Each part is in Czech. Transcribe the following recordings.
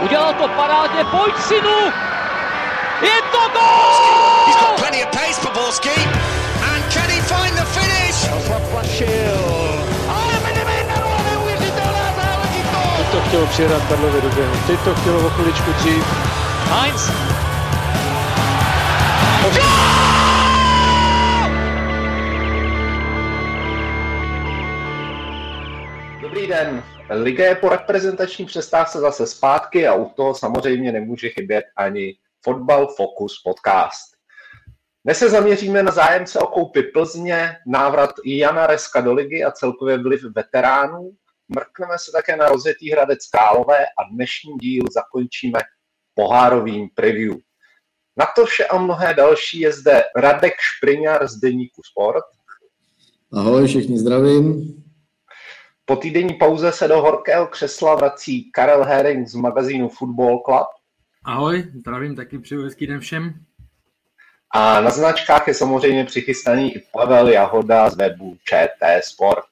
Udělal to parádně, pojď synu! Je to gol! He's got plenty of pace for Borski. And can he find the finish? Ale Medemena, neuvěřitelná záležitost! Teď to chtělo přijedat Karlově do běhu. Teď to chtělo o chviličku dřív. Heinz. Den. Liga je po reprezentační přestávce zase zpátky a u toho samozřejmě nemůže chybět ani Fotbal Focus podcast. Dnes se zaměříme na zájemce o koupy Plzně, návrat Jana Reska do ligy a celkově vliv veteránů. Mrkneme se také na rozjetý Hradec Králové a dnešní díl zakončíme pohárovým preview. Na to vše a mnohé další je zde Radek Špriňar z Deníku Sport. Ahoj, všichni zdravím. Po týdenní pauze se do horkého křesla vrací Karel Herring z magazínu Football Club. Ahoj, zdravím taky, přeju hezký den všem. A na značkách je samozřejmě přichystaný i Pavel Jahoda z webu ČT Sport.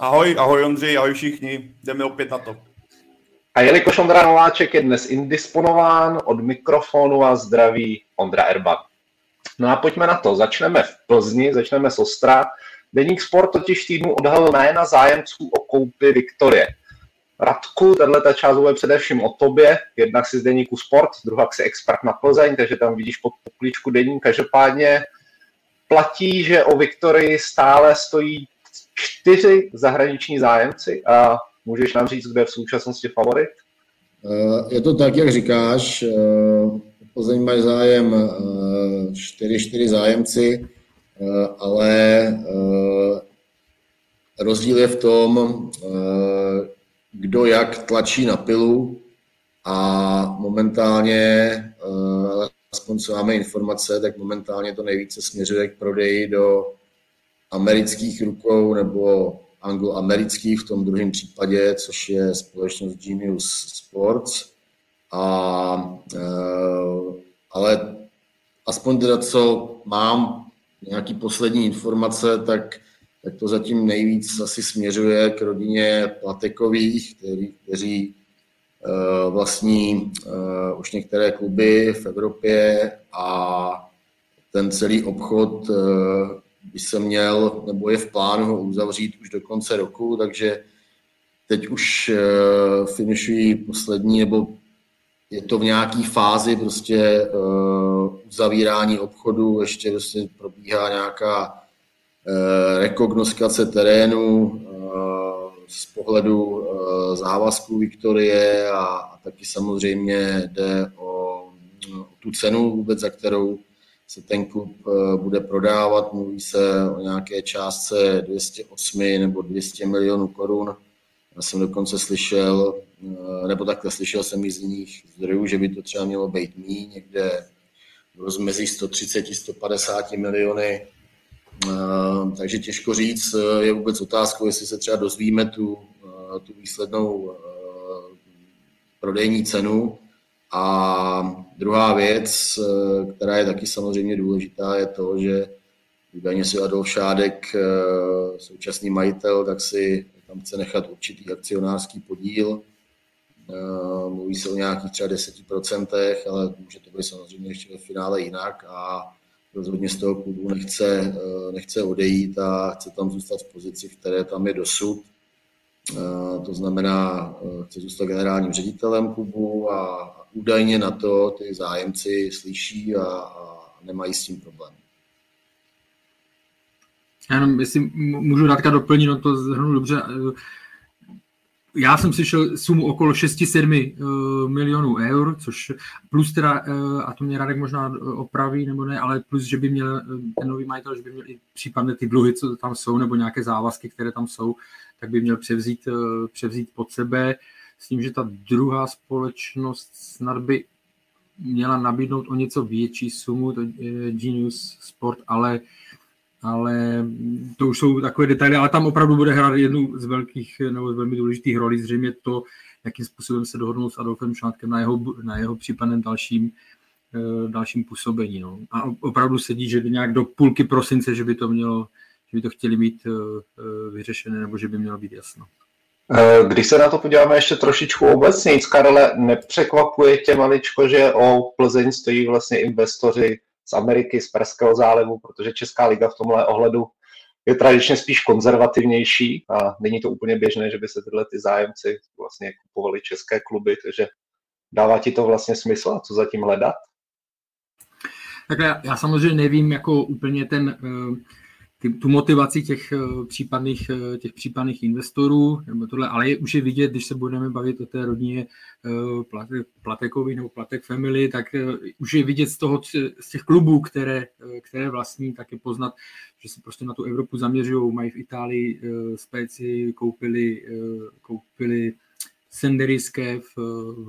Ahoj, ahoj Ondřej, ahoj všichni, jdeme opět na to. A jelikož Ondra Nováček je dnes indisponován, od mikrofonu a zdraví Ondra Erba. No a pojďme na to. Začneme v Plzni, začneme s Ostra. Deník Sport totiž týdnu odhalil jména zájemců o koupy Viktorie. Radku, tahle ta část bude především o tobě, jednak si z Deníku Sport, druhá si expert na Plzeň, takže tam vidíš pod poklíčku Deník. Každopádně platí, že o Viktorii stále stojí čtyři zahraniční zájemci a můžeš nám říct, kdo je v současnosti favorit? Je to tak, jak říkáš. Plzeň mají zájem 4-4 zájemci, ale rozdíl je v tom, kdo jak tlačí na pilu a momentálně, aspoň co máme informace, tak momentálně to nejvíce směřuje k prodeji do amerických rukou nebo angloamerických v tom druhém případě, což je společnost Genius Sports. A, ale aspoň teda, co mám nějaký poslední informace, tak, tak to zatím nejvíc asi směřuje k rodině Platekových, který, kteří uh, vlastní uh, už některé kluby v Evropě a ten celý obchod uh, by se měl, nebo je v plánu ho uzavřít už do konce roku, takže teď už uh, finišují poslední, nebo je to v nějaké fázi prostě uh, uzavírání obchodu, ještě prostě probíhá nějaká uh, rekognoskace terénu uh, z pohledu uh, závazků Viktorie a, a taky samozřejmě jde o, o tu cenu vůbec, za kterou se ten klub bude prodávat. Mluví se o nějaké částce 208 nebo 200 milionů korun. Já jsem dokonce slyšel, nebo takhle slyšel jsem i z jiných zdrojů, že by to třeba mělo být mý, někde v rozmezí 130-150 miliony. Takže těžko říct, je vůbec otázkou, jestli se třeba dozvíme tu, tu výslednou prodejní cenu. A druhá věc, která je taky samozřejmě důležitá, je to, že údajně si Adolf Šádek, současný majitel, tak si tam chce nechat určitý akcionářský podíl. Mluví se o nějakých třeba 10%, ale může to být samozřejmě ještě ve finále jinak a rozhodně z toho klubu nechce, nechce odejít a chce tam zůstat v pozici, v které tam je dosud. To znamená, chce zůstat generálním ředitelem klubu a údajně na to ty zájemci slyší a, a nemají s tím problém. Já jenom, jestli můžu Radka doplnit, no to zhrnu dobře. Já jsem slyšel sumu okolo 6-7 milionů eur, což plus teda, a to mě Radek možná opraví nebo ne, ale plus, že by měl ten nový majitel, že by měl i případně ty dluhy, co tam jsou, nebo nějaké závazky, které tam jsou, tak by měl převzít, převzít pod sebe. S tím, že ta druhá společnost snad by měla nabídnout o něco větší sumu, to Genius Sport, ale ale to už jsou takové detaily, ale tam opravdu bude hrát jednu z velkých nebo z velmi důležitých rolí, zřejmě to, jakým způsobem se dohodnou s Adolfem Šátkem na jeho, na jeho případném dalším, dalším působení. No. A opravdu sedí, že by nějak do půlky prosince, že by to mělo, že by to chtěli mít vyřešené, nebo že by mělo být jasno. Eh, když se na to podíváme ještě trošičku obecně, Karle, nepřekvapuje tě maličko, že o Plzeň stojí vlastně investoři z Ameriky, z Perského zálivu, protože Česká liga v tomhle ohledu je tradičně spíš konzervativnější a není to úplně běžné, že by se tyhle ty zájemci vlastně kupovali české kluby, takže dává ti to vlastně smysl a co zatím hledat? Tak já, já samozřejmě nevím jako úplně ten, ty, tu motivaci těch případných, těch případných investorů, nebo tohle, ale je, už je vidět, když se budeme bavit o té rodině plate, Platekovi nebo Platek Family, tak už je vidět z toho, z těch klubů, které, které vlastní, tak je poznat, že se prostě na tu Evropu zaměřují, mají v Itálii speci, koupili, koupili Senderiské v, v,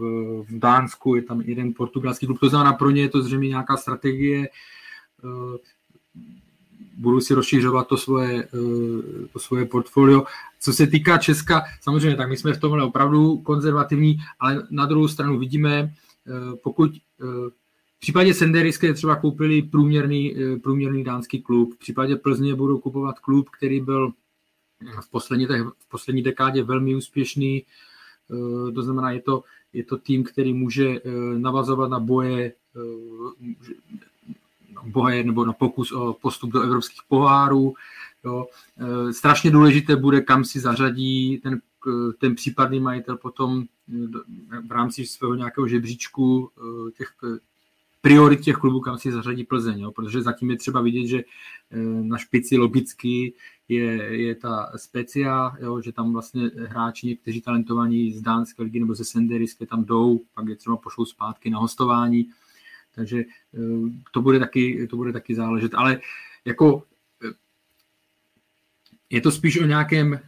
v Dánsku, je tam jeden portugalský klub, to znamená pro ně je to zřejmě nějaká strategie, eh, budou si rozšířovat to svoje, eh, to svoje portfolio. Co se týká Česka, samozřejmě, tak my jsme v tomhle opravdu konzervativní, ale na druhou stranu vidíme, eh, pokud v případě Senderiské třeba koupili průměrný, průměrný dánský klub, v případě Plzně budou kupovat klub, který byl v poslední, v poslední dekádě velmi úspěšný, Eh, to znamená, je to, je to tým, který může eh, navazovat na boje, eh, boje nebo na pokus o postup do evropských pohárů. Jo. Strašně důležité bude, kam si zařadí ten, ten případný majitel potom v rámci svého nějakého žebříčku těch priorit těch klubů, kam si zařadí Plzeň, jo? protože zatím je třeba vidět, že na špici logicky je, je ta specia, jo, že tam vlastně hráči někteří talentovaní z Dánské ligy nebo ze Senderiské tam jdou, pak je třeba pošlou zpátky na hostování, takže eh, to bude taky, to bude taky záležet, ale jako eh, je to spíš o nějakém, eh,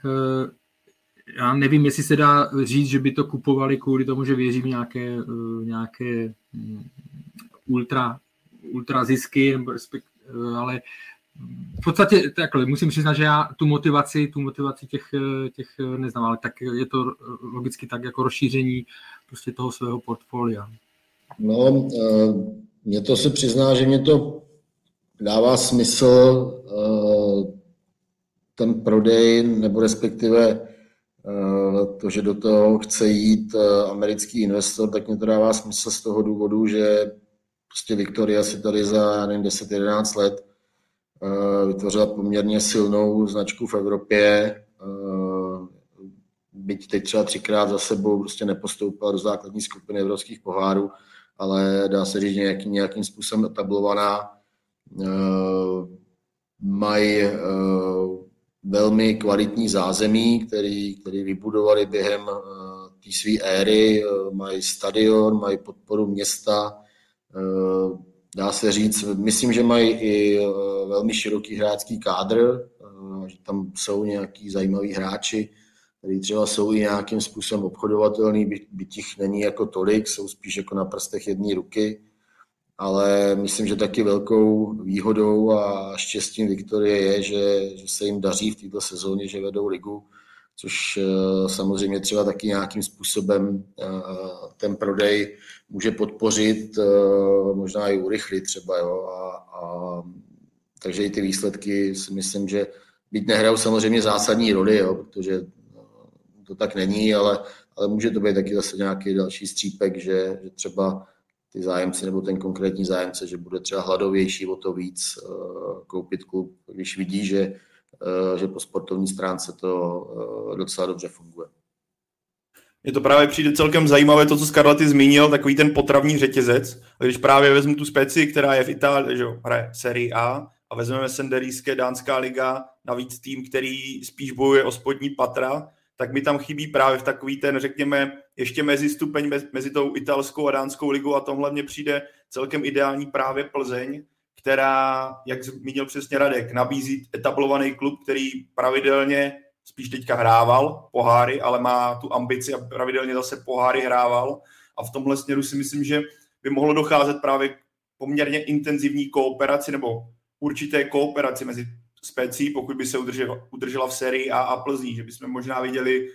já nevím, jestli se dá říct, že by to kupovali kvůli tomu, že věří v nějaké, nějaké hm, ultra, ultra zisky, ale v podstatě takhle, musím přiznat, že já tu motivaci, tu motivaci těch, těch neznám, ale tak je to logicky tak jako rozšíření prostě toho svého portfolia. No, eh, mně to se přizná, že mě to dává smysl eh, ten prodej, nebo respektive eh, to, že do toho chce jít americký investor, tak mě to dává smysl z toho důvodu, že prostě Viktoria si tady za 10-11 let vytvořila poměrně silnou značku v Evropě, byť teď třeba třikrát za sebou prostě nepostoupila do základní skupiny evropských pohárů, ale dá se říct nějaký, nějakým způsobem etablovaná. Eh, mají velmi kvalitní zázemí, který, který vybudovali během té své éry, mají stadion, mají podporu města, dá se říct, myslím, že mají i eh, velmi široký hráčský kádr, eh, že tam jsou nějaký zajímaví hráči, kteří třeba jsou i nějakým způsobem obchodovatelný, by, by těch není jako tolik, jsou spíš jako na prstech jedné ruky, ale myslím, že taky velkou výhodou a štěstím Viktorie je, že, že se jim daří v této sezóně, že vedou ligu, což eh, samozřejmě třeba taky nějakým způsobem ten prodej může podpořit, eh, možná i urychlit třeba. Jo, a, a, takže i ty výsledky si myslím, že byť nehrajou samozřejmě zásadní roli, jo, protože eh, to tak není, ale, ale může to být taky zase nějaký další střípek, že, že třeba ty zájemci nebo ten konkrétní zájemce, že bude třeba hladovější o to víc uh, koupit klub, když vidí, že, uh, že po sportovní stránce to uh, docela dobře funguje. Je to právě přijde celkem zajímavé to, co Scarlatti zmínil, takový ten potravní řetězec. A když právě vezmu tu speci, která je v Itálii, že hraje Serie A, a vezmeme Senderíské Dánská liga, navíc tým, který spíš bojuje o spodní patra, tak mi tam chybí právě v takový ten, řekněme, ještě mezi stupeň mezi tou italskou a dánskou ligou a tomhle mně přijde celkem ideální právě Plzeň, která, jak zmínil přesně Radek, nabízí etablovaný klub, který pravidelně spíš teďka hrával poháry, ale má tu ambici a pravidelně zase poháry hrával. A v tomhle směru si myslím, že by mohlo docházet právě k poměrně intenzivní kooperaci nebo určité kooperaci mezi specí, pokud by se udržela, udržela v sérii A a Plzní, že bychom možná viděli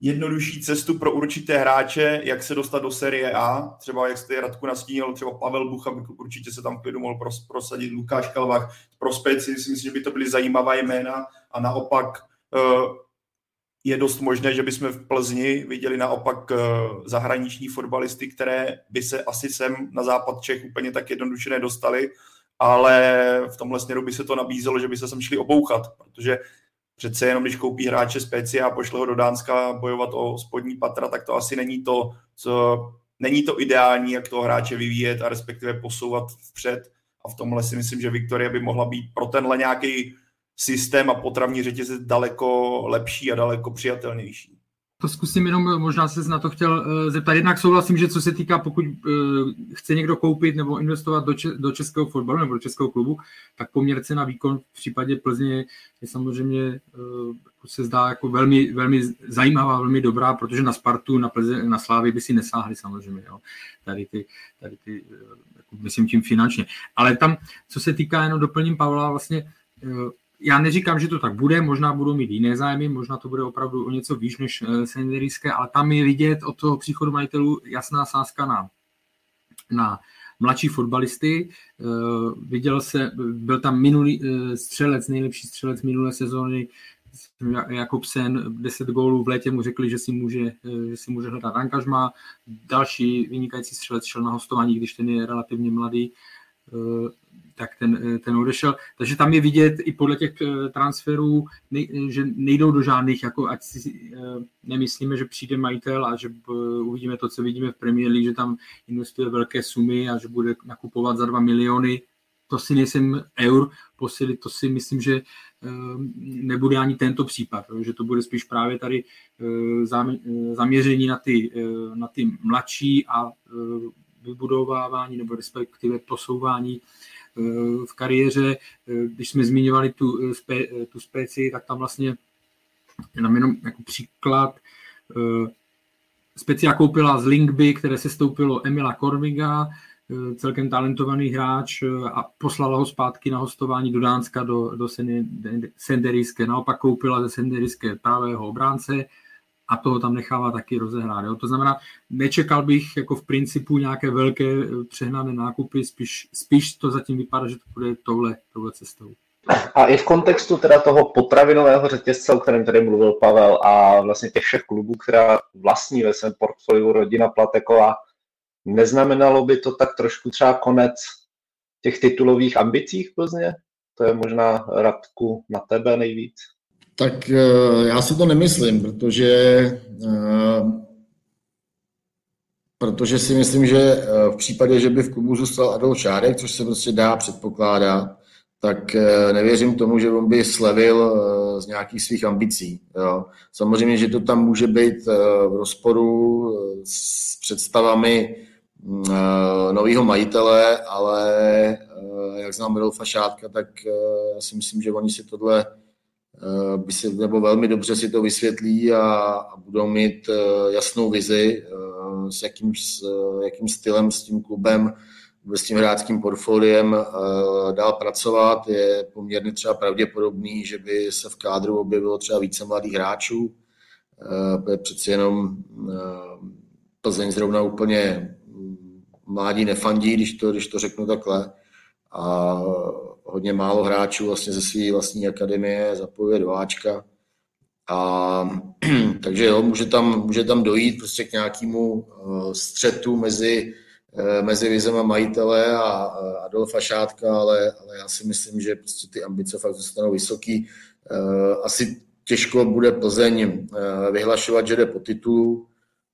jednodušší cestu pro určité hráče, jak se dostat do série A, třeba jak jste Radku nastínil, třeba Pavel Bucha by určitě se tam klidu mohl prosadit, Lukáš Kalvach, pro speci si myslím, že by to byly zajímavá jména a naopak uh, je dost možné, že bychom v Plzni viděli naopak zahraniční fotbalisty, které by se asi sem na západ Čech úplně tak jednoduše nedostali, ale v tomhle směru by se to nabízelo, že by se sem šli obouchat, protože přece jenom, když koupí hráče Specia a pošle ho do Dánska bojovat o spodní patra, tak to asi není to, co, není to ideální, jak toho hráče vyvíjet a respektive posouvat vpřed. A v tomhle si myslím, že Viktoria by mohla být pro tenhle nějaký systém a potravní řetězec daleko lepší a daleko přijatelnější. To zkusím jenom, možná se na to chtěl uh, zeptat. Jednak souhlasím, že co se týká, pokud uh, chce někdo koupit nebo investovat do, če- do českého fotbalu nebo do českého klubu, tak poměr cena výkon v případě Plzně je samozřejmě, uh, se zdá jako velmi, velmi zajímavá, velmi dobrá, protože na Spartu, na Plze, na Slávy by si nesáhli samozřejmě. Jo. Tady ty, tady ty jako myslím tím finančně. Ale tam, co se týká, jenom doplním Pavla, vlastně já neříkám, že to tak bude, možná budou mít jiné zájmy, možná to bude opravdu o něco výš než eh, senderijské, ale tam je vidět od toho příchodu majitelů jasná sázka na, na mladší fotbalisty. Uh, viděl se, byl tam minulý uh, střelec, nejlepší střelec minulé sezóny, Jakobsen, 10 gólů v létě mu řekli, že si může, že si může hledat angažma. Další vynikající střelec šel na hostování, když ten je relativně mladý tak ten, ten odešel. Takže tam je vidět i podle těch eh, transferů, že nejdou do žádných, jako ať si eh, nemyslíme, že přijde majitel a že uvidíme to, co vidíme v Premier League, že tam investuje velké sumy a že bude nakupovat za 2 miliony. To si nejsem eur posilit, to si myslím, že eh, nebude ani tento případ, že to bude spíš právě tady zaměření na ty, na ty mladší a vybudovávání nebo respektive posouvání eh, v kariéře. Eh, když jsme zmiňovali tu, eh, spe, tu speci, tak tam vlastně jenom, jenom jako příklad Specia koupila z Linkby, které se stoupilo Emila Korviga, celkem talentovaný hráč a poslala ho zpátky na hostování do Dánska, do, do Senderijské. Naopak koupila ze Senderijské pravého obránce a toho tam nechává taky rozehrát. Jo? To znamená, nečekal bych jako v principu nějaké velké eh, přehnané nákupy, spíš, spíš to zatím vypadá, že to bude touhle, touhle cestou. A i v kontextu teda toho potravinového řetězce, o kterém tady mluvil Pavel, a vlastně těch všech klubů, která vlastní ve svém portfoliu rodina Plateková, neznamenalo by to tak trošku třeba konec těch titulových ambicích Plzně? To je možná Radku na tebe nejvíc. Tak eh, já si to nemyslím, protože, eh, protože si myslím, že eh, v případě, že by v klubu zůstal Adolf Šárek, což se prostě dá předpokládat, tak nevěřím tomu, že on by slevil z nějakých svých ambicí. Jo. Samozřejmě, že to tam může být v rozporu s představami nového majitele, ale jak znám Adolfa Šátka, tak já si myslím, že oni si tohle by si, nebo velmi dobře si to vysvětlí a, a budou mít uh, jasnou vizi, uh, s, jakým, s jakým stylem s tím klubem, s tím hráčským portfoliem dál pracovat. Je poměrně třeba pravděpodobný, že by se v kádru objevilo třeba více mladých hráčů. Přeci jenom Plzeň zrovna úplně mládí nefandí, když to, když to řeknu takhle. A hodně málo hráčů vlastně ze své vlastní akademie zapojuje do Ačka. A, takže jo, může tam, může tam dojít prostě k nějakému uh, střetu mezi, uh, mezi vizema majitele a uh, Adolfa Šátka, ale, ale já si myslím, že prostě ty ambice fakt zůstanou vysoký. Asi těžko bude Plzeň vyhlašovat, že jde po titulu,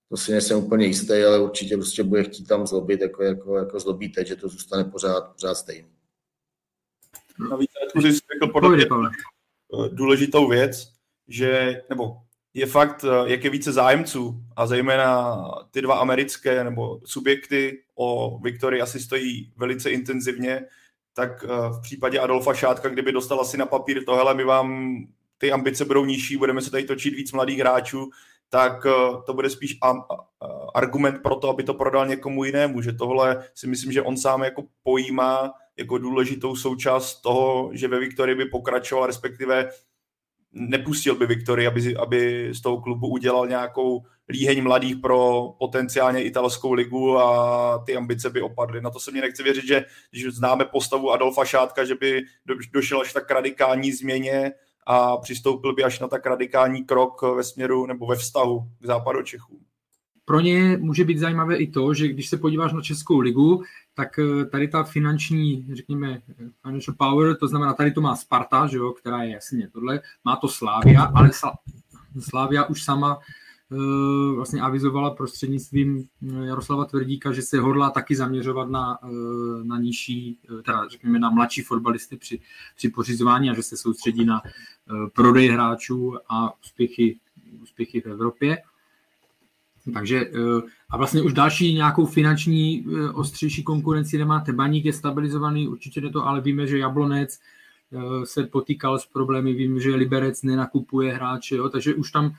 to si nejsem úplně jistý, ale určitě prostě bude chtít tam zlobit, jako, jako, jako zlobí teď, že to zůstane pořád, pořád stejný. Navíc jsi řekl podle mě důležitou věc, že, nebo je fakt, eh, jak je více zájemců a zejména ty dva americké nebo subjekty o Viktorii asi stojí velice intenzivně, tak eh, v případě Adolfa Šátka, kdyby dostal asi na papír to, hele, my vám ty ambice budou nižší, budeme se tady točit víc mladých hráčů, tak eh, to bude spíš argument pro to, aby to prodal někomu jinému, že tohle si myslím, že on sám jako pojímá jako důležitou součást toho, že ve Viktorii by pokračoval, respektive nepustil by Viktorii, aby, aby z toho klubu udělal nějakou líheň mladých pro potenciálně italskou ligu a ty ambice by opadly. Na to se mě nechce věřit, že když známe postavu Adolfa Šátka, že by došel až tak radikální změně a přistoupil by až na tak radikální krok ve směru nebo ve vztahu k západu Čechů. Pro ně může být zajímavé i to, že když se podíváš na Českou ligu, tak eh, tady ta finanční, řekněme, financial power, to znamená, tady to má Sparta, že jo, která je jasně tohle, má to Slávia, ale Slávia už sama Eh, vlastně avizovala prostřednictvím eh, Jaroslava Tvrdíka, že se hodlá taky zaměřovat na, na nižší, teda řekněme na mladší fotbalisty při, při pořizování a že se soustředí na prodej hráčů a úspěchy, úspěchy v Evropě. Takže a vlastně už další nějakou finanční ostřejší konkurenci nemáte. Baník je stabilizovaný, určitě ne to, ale víme, že Jablonec se potýkal s problémy, víme, že Liberec nenakupuje hráče, jo, takže už tam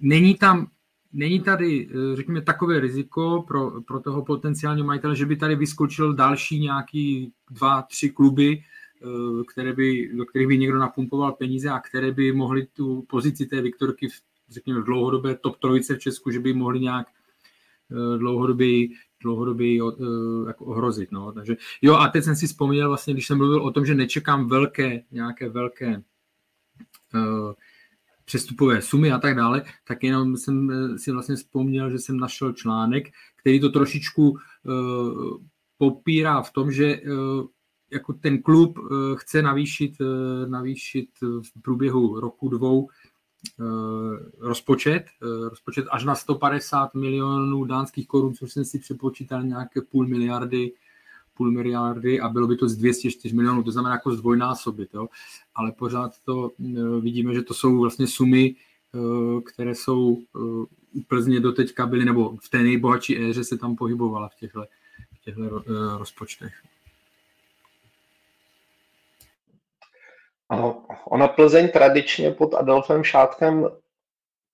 není tam Není tady, eh, řekněme, takové riziko pro, pro toho potenciálního majitele, že by tady vyskočil další nějaký dva, tři kluby, eh, které by, do kterých by někdo napumpoval peníze a které by mohly tu pozici té Viktorky, v, řekněme, v dlouhodobé top trojice v Česku, že by mohly nějak eh, dlouhodobě, dlouhodobě jako ohrozit. No. Takže, jo, a teď jsem si vzpomněl vlastně, když jsem mluvil o tom, že nečekám velké, nějaké velké uh, přestupové sumy a tak dále, tak jenom jsem eh, si vlastně vzpomněl, že jsem našel článek, který to trošičku uh, popírá v tom, že uh, jako ten klub chce navýšit, navýšit v průběhu roku dvou rozpočet, uh, rozpočet až na 150 milionů dánských korun, což jsem si přepočítal nějaké půl miliardy půl miliardy a bylo by to z 204 milionů, to znamená jako zdvojnásobit, jo? ale pořád to e, vidíme, že to jsou vlastně sumy, které jsou u Plzně doteďka byly, nebo v té nejbohatší éře se tam pohybovala v těchto, v těchto rozpočtech. Ona Plzeň tradičně pod Adolfem Šátkem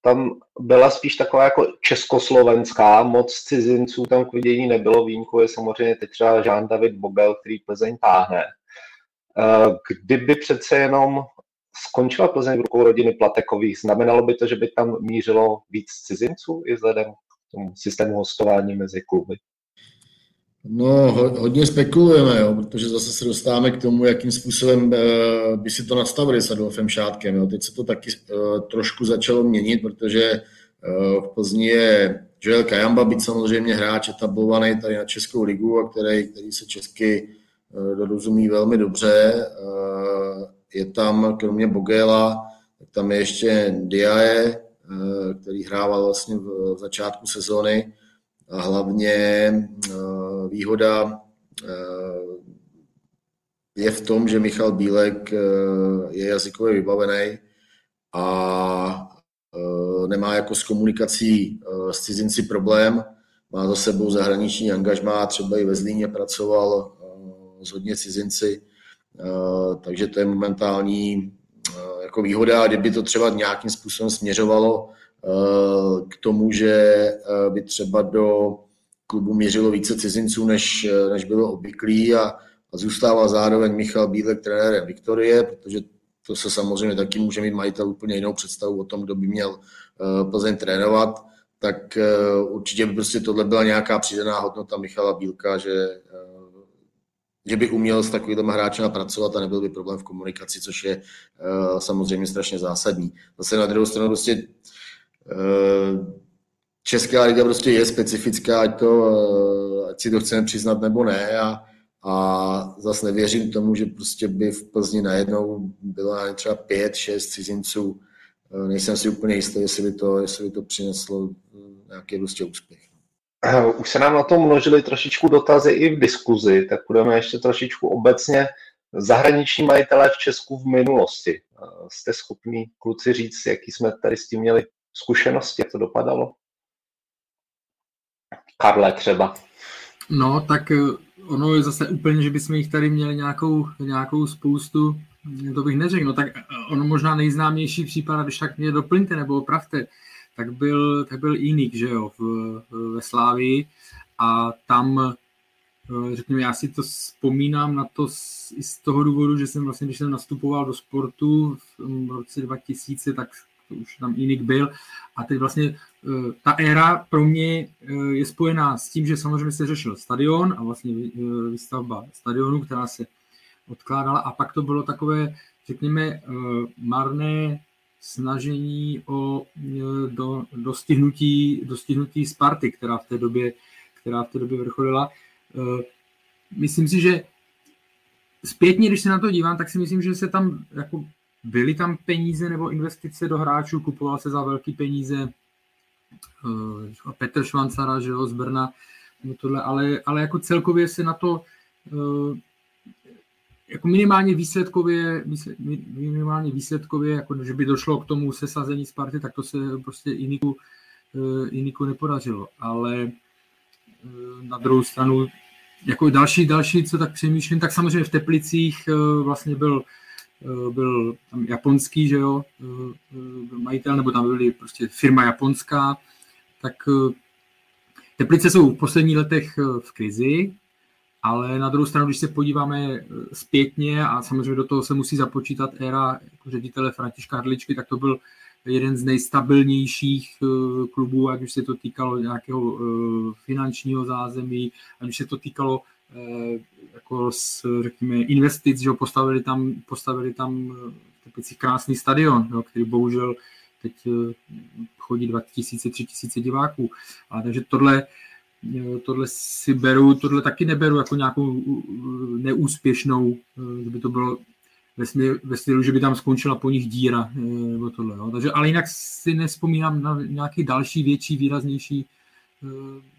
tam byla spíš taková jako československá, moc cizinců tam k vidění nebylo, výjimkou je samozřejmě teď třeba Jean David Bobel, který Plzeň táhne. Eh, kdyby přece jenom skončila Plzeň v rukou rodiny Platekových, znamenalo by to, že by tam mířilo víc cizinců i vzhledem k tomu systému hostování mezi kluby? No, hodně spekulujeme, jo, protože zase se dostáváme k tomu, jakým způsobem uh, by si to nastavili s Adolfem Šátkem. Jo. Teď se to taky uh, trošku začalo měnit, protože uh, v Plzni je Joel Kajamba, být samozřejmě hráč etablovaný tady na Českou ligu a který, který se česky dorozumí velmi dobře. Je tam kromě Bogela, tak tam je ještě Diae, uh, který hrával vlastně v začátku sezóny a hlavně eh, výhoda eh, je v tom, že Michal Bílek eh, je jazykově vybavený a nemá jako s komunikací s cizinci problém, má za sebou zahraniční angažmá, třeba i ve Zlíně pracoval s hodně cizinci, takže to je momentální jako výhoda. Kdyby to třeba nějakým způsobem směřovalo k tomu, že eh, by třeba do klubu měřilo více cizinců, než, eh, než bylo obvyklý a, a zůstává zároveň Michal Bílek trenérem Viktorie, protože to se samozřejmě taky může mít majitel úplně jinou představu o tom, kdo by měl uh, Plzeň trénovat, tak určitě by prostě tohle byla nějaká přidaná hodnota Michala Bílka, že, že by uměl s takovým hráčem pracovat a nebyl by problém v komunikaci, což je samozřejmě strašně zásadní. Zase na druhou stranu prostě Eh, Česká liga prostě je specifická, ať, to, eh, ať si to chceme přiznat nebo ne a, a zase nevěřím tomu, že prostě by v Plzni najednou bylo třeba pět, šest cizinců. Eh, nejsem si úplně jistý, jestli by to, jestli by to přineslo nějaký prostě úspěch. Už se nám na to množili trošičku dotazy i v diskuzi, tak budeme ještě trošičku obecně zahraniční majitelé v Česku v minulosti. Jste schopni kluci říct, jaký jsme tady s tím měli zkušenosti, jak to dopadalo? Karle třeba. No, tak eh, ono je zase úplně, že bychom jich tady měli nějakou, nějakou spoustu, to bych neřekl, no tak eh, ono možná nejznámější případ, když tak mě doplňte nebo opravte, tak byl, tak byl Inik, že jo, v, ve Slávii a tam eh, řekněme, já si to vzpomínám na to z, i z toho důvodu, že jsem vlastně, když jsem nastupoval do sportu v roce 2000, tak to už tam Inik byl. A teď vlastně eh, ta éra pro mě eh, je spojená s tím, že samozřejmě se řešil stadion a vlastně eh, výstavba stadionu, která se odkládala a pak to bylo takové řekněme, marné snažení o do, dostihnutí, dostihnutí Sparty, která v té době, která v té době vrcholila. Myslím si, že zpětně, když se na to dívám, tak si myslím, že se tam jako byly tam peníze nebo investice do hráčů, kupoval se za velký peníze uh, Petr Švancara, že jo, z Brna, tohle, ale, ale jako celkově se na to uh, jako minimálně výsledkově, minimálně výsledkově, jako že by došlo k tomu sesazení Sparty, tak to se prostě Iniku, uh, Iniku nepodařilo. Ale na druhou stranu jako další, další, co tak přemýšlím, tak samozřejmě v Teplicích vlastně byl, byl tam japonský, že jo, uh, majitel, nebo tam byly prostě firma japonská, tak Teplice jsou v posledních letech v krizi, ale na druhou stranu, když se podíváme zpětně a samozřejmě do toho se musí započítat éra jako ředitele Františka Hrdličky, tak to byl jeden z nejstabilnějších eh, klubů, ať už se to týkalo nějakého eh, finančního zázemí, ať už se to týkalo eh, jako s, řekněme, investic, že postavili tam, postavili tam typicky krásný stadion, jo, který bohužel teď chodí 2000, 3000 diváků. A takže tohle, tohle si beru, tohle taky neberu jako nějakou neúspěšnou, že by to bylo ve, stylu, že by tam skončila po nich díra eh, nebo tohle. No. Takže, ale jinak si nespomínám na nějaký další, větší, výraznější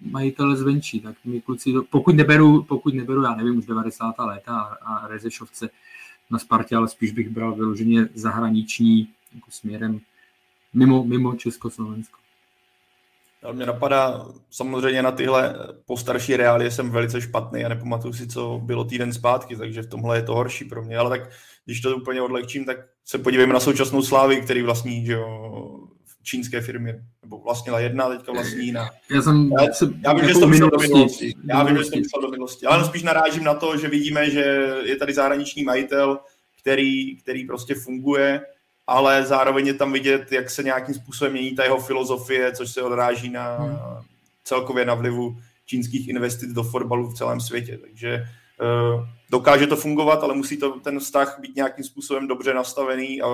majitele zvenčí. Tak mi kluci, pokud neberu, pokud neberu, já nevím, už 90. léta a, a Rezešovce na Spartě, ale spíš bych bral vyloženě zahraniční jako směrem mimo, mimo Československo. Ale mě napadá, samozřejmě na tyhle postarší reálie jsem velice špatný a nepamatuju si, co bylo týden zpátky, takže v tomhle je to horší pro mě. Ale tak když to úplně odlehčím, tak se podívejme na současnou slávy, který vlastní že jo, čínské firmě, nebo vlastnila jedna, teďka vlastní jiná. Já jsem já, já vím, že jsem myslel do minulosti. Já vím, že jsem myslel do minulosti. Ale spíš narážím na to, že vidíme, že je tady zahraniční majitel, který, který prostě funguje, ale zároveň je tam vidět, jak se nějakým způsobem mění ta jeho filozofie, což se odráží na hmm. celkově na vlivu čínských investic do fotbalu v celém světě. Takže uh, dokáže to fungovat, ale musí to ten vztah být nějakým způsobem dobře nastavený, a,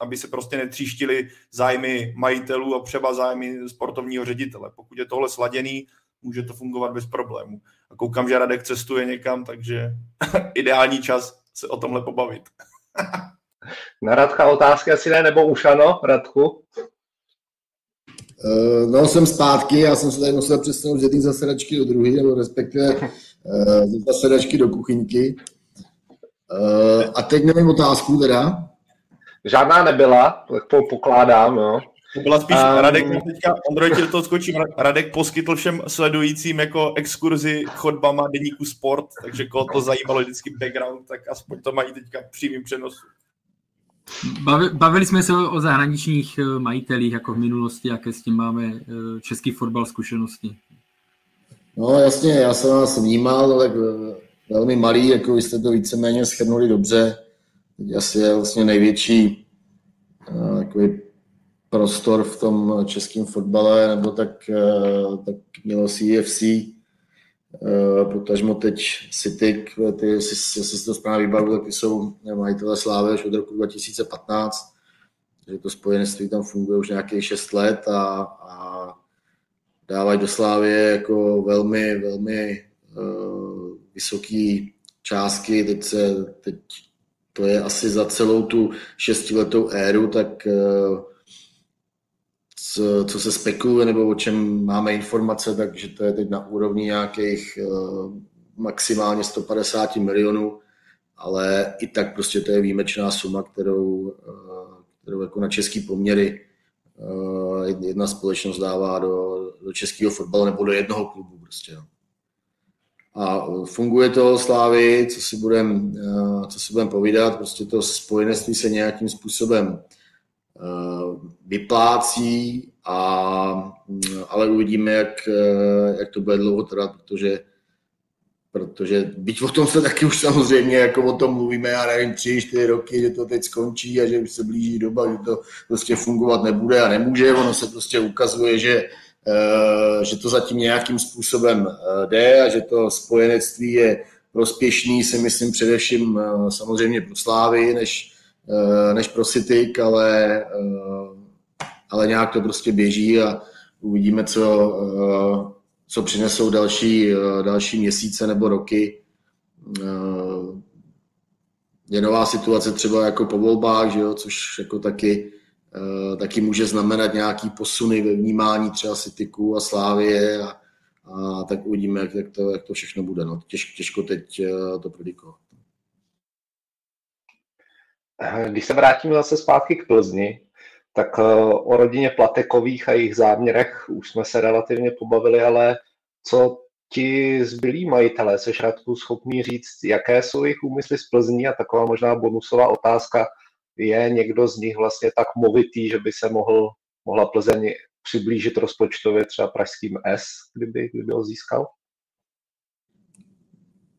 aby se prostě netříštili zájmy majitelů a třeba zájmy sportovního ředitele. Pokud je tohle sladěný, může to fungovat bez problému. A koukám, že Radek cestuje někam, takže ideální čas se o tomhle pobavit. Na Radka otázka asi ne, nebo už ano, Radku? Uh, no, jsem zpátky, já jsem se tady musel přesunout z jedné zasedačky do druhé, nebo respektive uh, z zasedačky do kuchyňky. Uh, a teď nevím otázku teda. Žádná nebyla, tak pokládám, jo. To byla spíš um, Radek, teďka Android ti do toho skočím, Radek poskytl všem sledujícím jako exkurzi chodbama deníku sport, takže koho to zajímalo vždycky background, tak aspoň to mají teďka přímým přenosu. Bavili jsme se o zahraničních eh, majitelích jako v minulosti, jaké s tím máme eh, český fotbal zkušenosti. No jasně, já jsem vás vnímal, tak eh, velmi malý, jako jste to víceméně schrnuli dobře. Teď asi je vlastně největší takový prostor v tom českém fotbale, nebo tak, tak mělo CFC, Eh, potažmo teď City, ty, jestli, si to správně vybavu, tak ty jsou majitele Slávy už od roku 2015, že to spojenství tam funguje už nějakých 6 let a, a dávají do Slávy jako velmi, velmi uh, vysoký částky. Teď, se, teď to je asi za celou tu šestiletou éru, tak uh, co, co se spekuluje nebo o čem máme informace, takže to je teď na úrovni nějakých uh, maximálně 150 milionů, ale i tak prostě to je výjimečná suma, kterou, uh, kterou jako na český poměry jedna společnost dává do, do českého fotbalu nebo do jednoho klubu prostě. No. A funguje to Slávy, co si budeme co si budem povídat, prostě to spojenství se nějakým způsobem Eh, vyplácí, a, ale uvidíme, jak, eh, jak to bude dlouho trvat, protože protože byť o tom se taky už samozřejmě jako o tom mluvíme, já nevím, tři, čtyři roky, že to teď skončí a že už se blíží doba, že to prostě fungovat nebude a nemůže, ono se prostě ukazuje, že, eh, že to zatím nějakým způsobem jde a že to spojenectví je prospěšný, si myslím především samozřejmě pro Slávy, než, než pro City, ale, ale nějak to prostě běží a uvidíme, co, co přinesou další, další měsíce nebo roky. Je nová situace třeba jako po volbách, že jo, což jako taky, taky může znamenat nějaký posuny ve vnímání třeba Cityku a Slávie a, a tak uvidíme, jak, jak, to, jak to všechno bude. No. Těž, těžko teď to predikovat. Když se vrátíme zase zpátky k Plzni, tak eh, o rodině Platekových a jejich záměrech už jsme se relativně pobavili, ale co ti zbylí majitelé, se Radku schopný říct, jaké jsou jejich úmysly z Plzní a taková možná bonusová otázka, je někdo z nich vlastně tak movitý, že by se mohl, mohla Plzeň přiblížit rozpočtově třeba pražským S, kdyby, kdyby ho získal?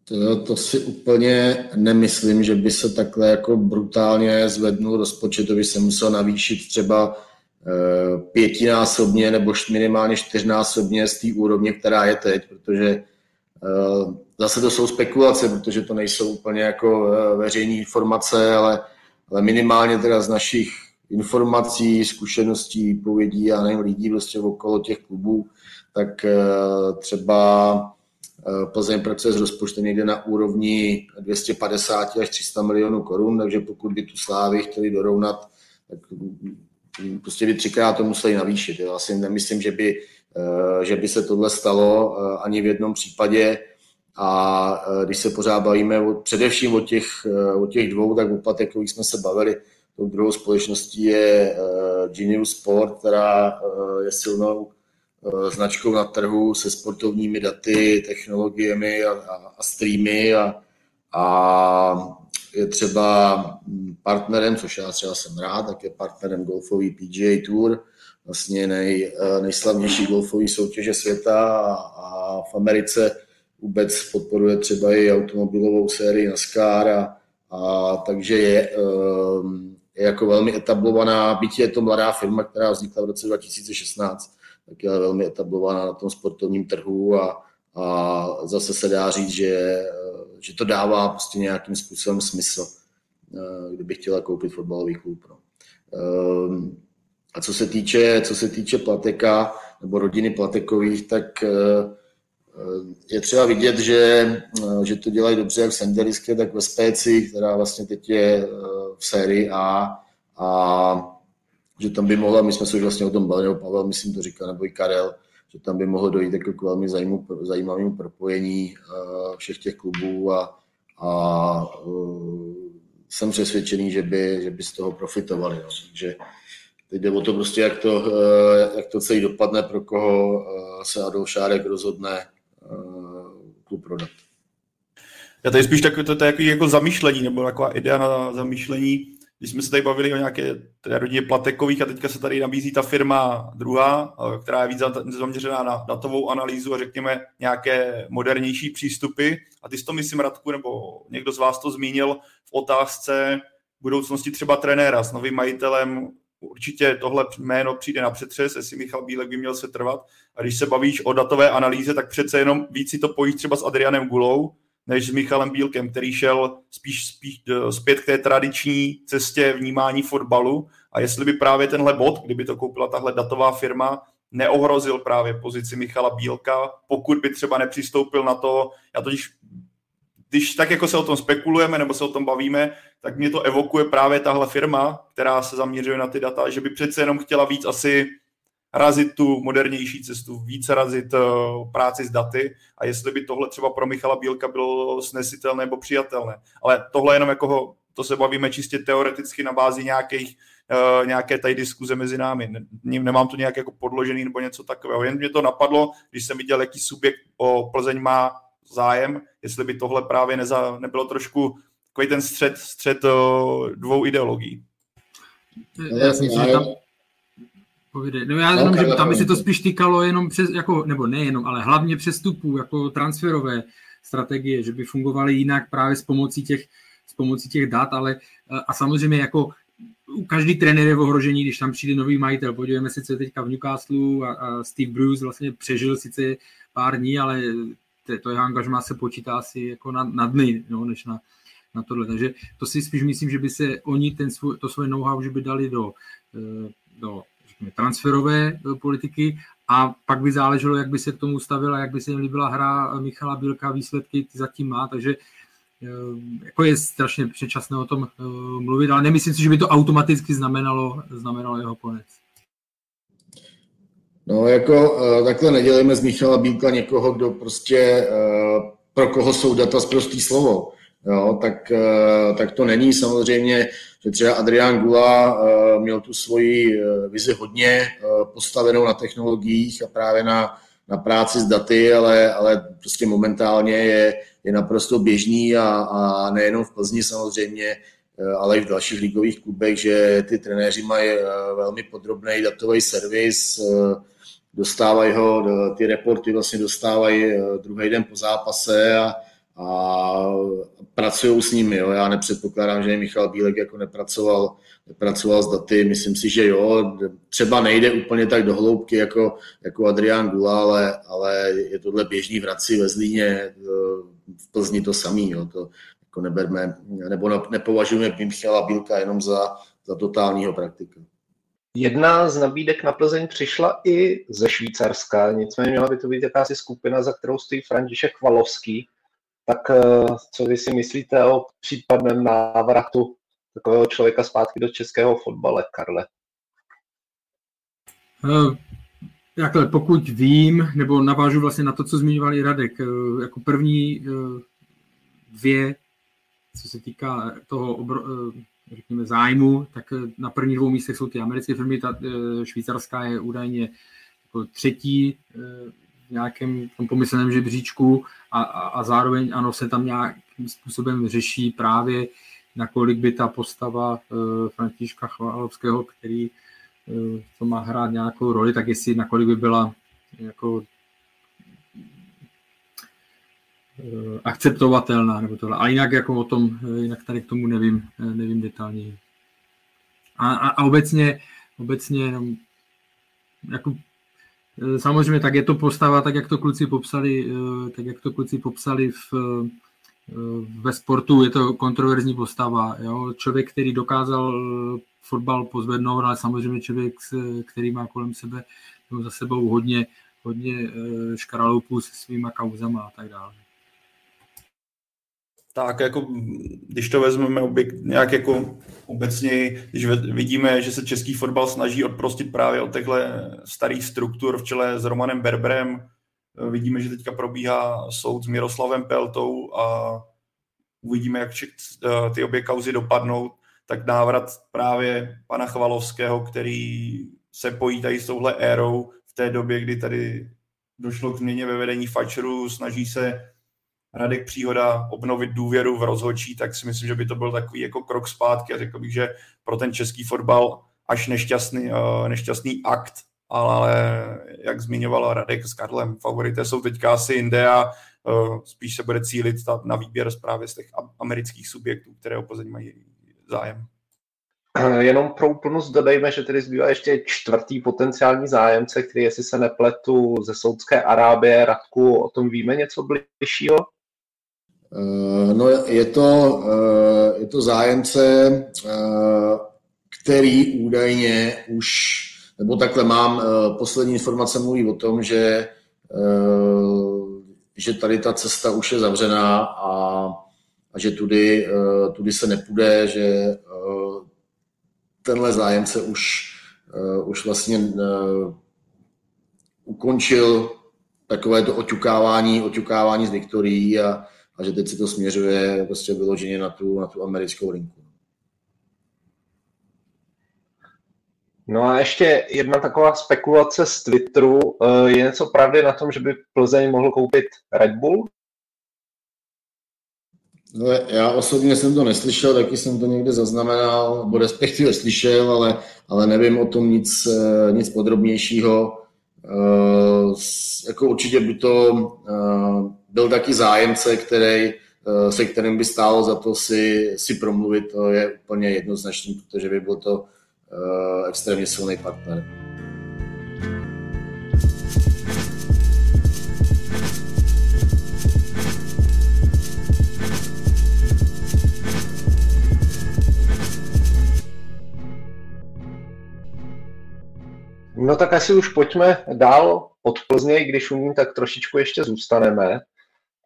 To, to si úplně nemyslím, že by se takhle jako brutálně zvednul rozpočet, to by se musel navýšit třeba e, pětinásobně nebo minimálně čtyřnásobně z té úrovně, která je teď, protože e, zase to jsou spekulace, protože to nejsou úplně jako e, veřejné informace, ale, ale minimálně teda z našich informací, zkušeností, povědí a nevím, lidí prostě okolo těch klubů, tak e, třeba Eh, Plzeň pracuje s rozpočtem někde na úrovni 250 až 300 milionů korun, takže pokud by tu slávy chtěli dorovnat, tak prostě by třikrát to museli navýšit. Já si nemyslím, že by, eh, že by se tohle stalo eh, ani v jednom případě. A když se pořád bavíme o, především o těch, o těch dvou, tak o Patekových jsme se bavili. Tou druhou společností je Genius Sport, která je silnou značkou na trhu se sportovními daty, technologiemi a, a, a streamy a, a je třeba partnerem, což já třeba jsem rád, tak je partnerem golfový PGA Tour, vlastně nej, nejslavnější golfové soutěže světa a, a v Americe vůbec podporuje třeba i automobilovou sérii NASCAR a, a takže je, eh, je jako velmi etablovaná, byť je to mladá firma, která vznikla v roce 2016, tak je velmi etablovaná na tom sportovním trhu a, a zase se dá říct, že, že to dává prostě nějakým způsobem smysl, eh, kdyby chtěla koupit fotbalový klub. No. Ehm, a co se týče, co se týče Plateka nebo rodiny Platekových, tak eh, je třeba vidět, že, že to dělají dobře jak v Senderiske, tak ve Spéci, která vlastně teď je eh, v sérii A a že tam by mohla, my jsme se už vlastně o tom bavili, Pavel, myslím to říkal, nebo i Karel, že tam by mohlo dojít jako k velmi zajímavému propojení všech těch klubů a, a jsem přesvědčený, že by, že by z toho profitovali. No. Takže teď jde o to prostě, jak to, jak to celý dopadne, pro koho se Adolf Šárek rozhodne klub prodat. Já tady spíš takové to, to jako zamýšlení, nebo taková idea na zamýšlení, když jsme se tady bavili o nějaké rodině platekových a teďka se tady nabízí ta firma druhá, která je víc zaměřená na datovou analýzu a řekněme nějaké modernější přístupy. A ty jsi to, myslím, Radku, nebo někdo z vás to zmínil v otázce budoucnosti třeba trenéra s novým majitelem. Určitě tohle jméno přijde na přetřes, jestli Michal Bílek by měl se trvat. A když se bavíš o datové analýze, tak přece jenom víc si to pojíš třeba s Adrianem Gulou, než s Michalem Bílkem, který šel spíš, spíš eh, zpět k té tradiční cestě vnímání fotbalu a jestli by právě tenhle bod, kdyby to koupila tahle datová firma, neohrozil právě pozici Michala Bílka, pokud by třeba nepřistoupil na to, já totiž když tak jako se o tom spekulujeme nebo se o tom bavíme, tak mě to evokuje právě tahle firma, která se zaměřuje na ty data, že by přece jenom chtěla víc asi razit tu modernější cestu, více razit uh, práci s daty a jestli by tohle třeba pro Michala Bílka bylo snesitelné nebo přijatelné. Ale tohle jenom jako to se bavíme čistě teoreticky na bázi nějakých, uh, nějaké tady diskuze mezi námi. Ne, nemám to nějak jako podložený nebo něco takového. Jen mě to napadlo, když jsem viděl, jaký subjekt o Plzeň má zájem, jestli by tohle právě neza, nebylo trošku takový ten střed, střed dvou ideologií. Já si myslím, že tam, Povídej. No já jenom, že tam by se to spíš týkalo jenom přes, jako, nebo nejenom, ale hlavně přestupů, jako transferové strategie, že by fungovaly jinak právě s pomocí těch, s pomocí těch dat, ale a samozřejmě jako každý trenér je v ohrožení, když tam přijde nový majitel. Podívejme se, co je teďka v Newcastle a, a Steve Bruce vlastně přežil sice pár dní, ale to, jeho angažmá se počítá asi jako na, na dny, no, než, na, na tohle. Takže to si spíš myslím, že by se oni ten svůj, to svoje know-how, že by dali do, do řekněme, transferové politiky a pak by záleželo, jak by se k tomu stavila, jak by se jim líbila hra Michala Bílka, výsledky zatím má, takže Eh, jako je strašně předčasné o tom eh, mluvit, ale nemyslím si, že by to automaticky znamenalo, znamenalo jeho konec. No jako eh, takhle nedělejme z Michala Bílka někoho, kdo prostě pro koho jsou data z prostý slovo. Jo, tak, tak to není samozřejmě, že třeba Adrián Gula měl tu svoji vizi hodně postavenou na technologiích a právě na, na práci s daty, ale, ale prostě momentálně je, je naprosto běžný a, a nejenom v Plzni samozřejmě, eh, ale i v dalších ligových klubech, že ty trenéři mají eh, velmi podrobný datový servis, eh, dostávají ho, ty reporty vlastně dostávají druhý den po zápase a, a pracují s nimi. Jo. Já nepředpokládám, že Michal Bílek jako nepracoval, nepracoval s daty. Myslím si, že jo, třeba nejde úplně tak do hloubky jako, jako Adrián Gula, ale, ale je tohle běžný v Hradci ve Zlíně, v Plzni to samý. Jo. To jako neberme, nebo nepovažujeme Michala Bílka jenom za, za totálního praktika. Jedna z nabídek na Plzeň přišla i ze Švýcarska, nicméně měla by to být jakási skupina, za kterou stojí František Chvalovský. Tak eh, co vy si myslíte o případném návratu takového člověka zpátky do českého fotbale, Karle? Uh, Takhle, pokud vím, nebo navážu vlastně na to, co zmiňoval i Radek, eh, jako první dvě, co se týká toho obro, řekněme, zájmu, tak na prvních dvou místech jsou ty americké firmy, ta švýcarská je údajně jako třetí v nějakém tom pomyslném žebříčku a, a, a zároveň ano, se tam nějakým způsobem řeší právě, nakolik by ta postava Františka Chvalovského, který to má hrát nějakou roli, tak jestli nakolik by byla jako uh, akceptovatelná nebo tohle. A jinak jako o tom, jinak tady k tomu nevím, nevím detailněji. A, a, a obecně, obecně jako Eh, samozřejmě tak je to postava, tak jak to kluci popsali, eh, tak jak to kluci popsali v, eh, ve sportu, je to kontroverzní postava. Jo? Člověk, který dokázal fotbal pozvednout, ale samozřejmě člověk, který má kolem sebe no, za sebou hodně, hodně škaraloupů se svýma kauzama a tak dále tak jako, když to vezmeme objekt, nějak jako obecně, když vidíme, že se český fotbal snaží odprostit právě od těchto starých struktur v čele s Romanem Berberem, vidíme, že teďka probíhá soud s Miroslavem Peltou a uvidíme, jak ty obě kauzy dopadnou, tak návrat právě pana Chvalovského, který se pojí tady s touhle érou v té době, kdy tady došlo k změně ve vedení Fačeru, snaží se Radek Příhoda obnovit důvěru v rozhodčí, tak si myslím, že by to byl takový jako krok zpátky a řekl bych, že pro ten český fotbal až nešťastný, eh, nešťastný akt, ale jak zmiňoval Radek s Karlem, favorité jsou teďka asi jinde a eh, spíš se bude cílit na výběr právě z těch amerických subjektů, které o Plzeň mají zájem. Eh, jenom pro úplnost dodejme, že tedy zbývá ještě čtvrtý potenciální zájemce, který, jestli se nepletu, ze Saudské Arábie. Radku, o tom víme něco bližšího? Eh, no je to, eh, je to zájemce, eh, který údajně už, nebo takhle mám, poslední informace mluví o tom, že, že tady ta cesta už je zavřená a, a že tudy, tudy se nepůjde, že tenhle zájemce už, už vlastně ukončil takové to oťukávání, oťukávání z Viktorií a, a že teď si to směřuje prostě vyloženě na tu, na tu americkou linku. No a ještě jedna taková spekulace z Twitteru. Eh, je něco pravdy na tom, že by Plzeň mohl koupit Red Bull? No, já osobně jsem to neslyšel, taky jsem to někde zaznamenal, nebo respektive slyšel, ale, ale nevím o tom nic, eh, nic podrobnějšího. Uh, jako určitě by to uh, byl taky zájemce, který, uh, se kterým by stálo za to si, si promluvit, to je úplně jednoznačný, protože by byl to extrémně silný partner. No tak asi už pojďme dál od Plzně, když u ní tak trošičku ještě zůstaneme.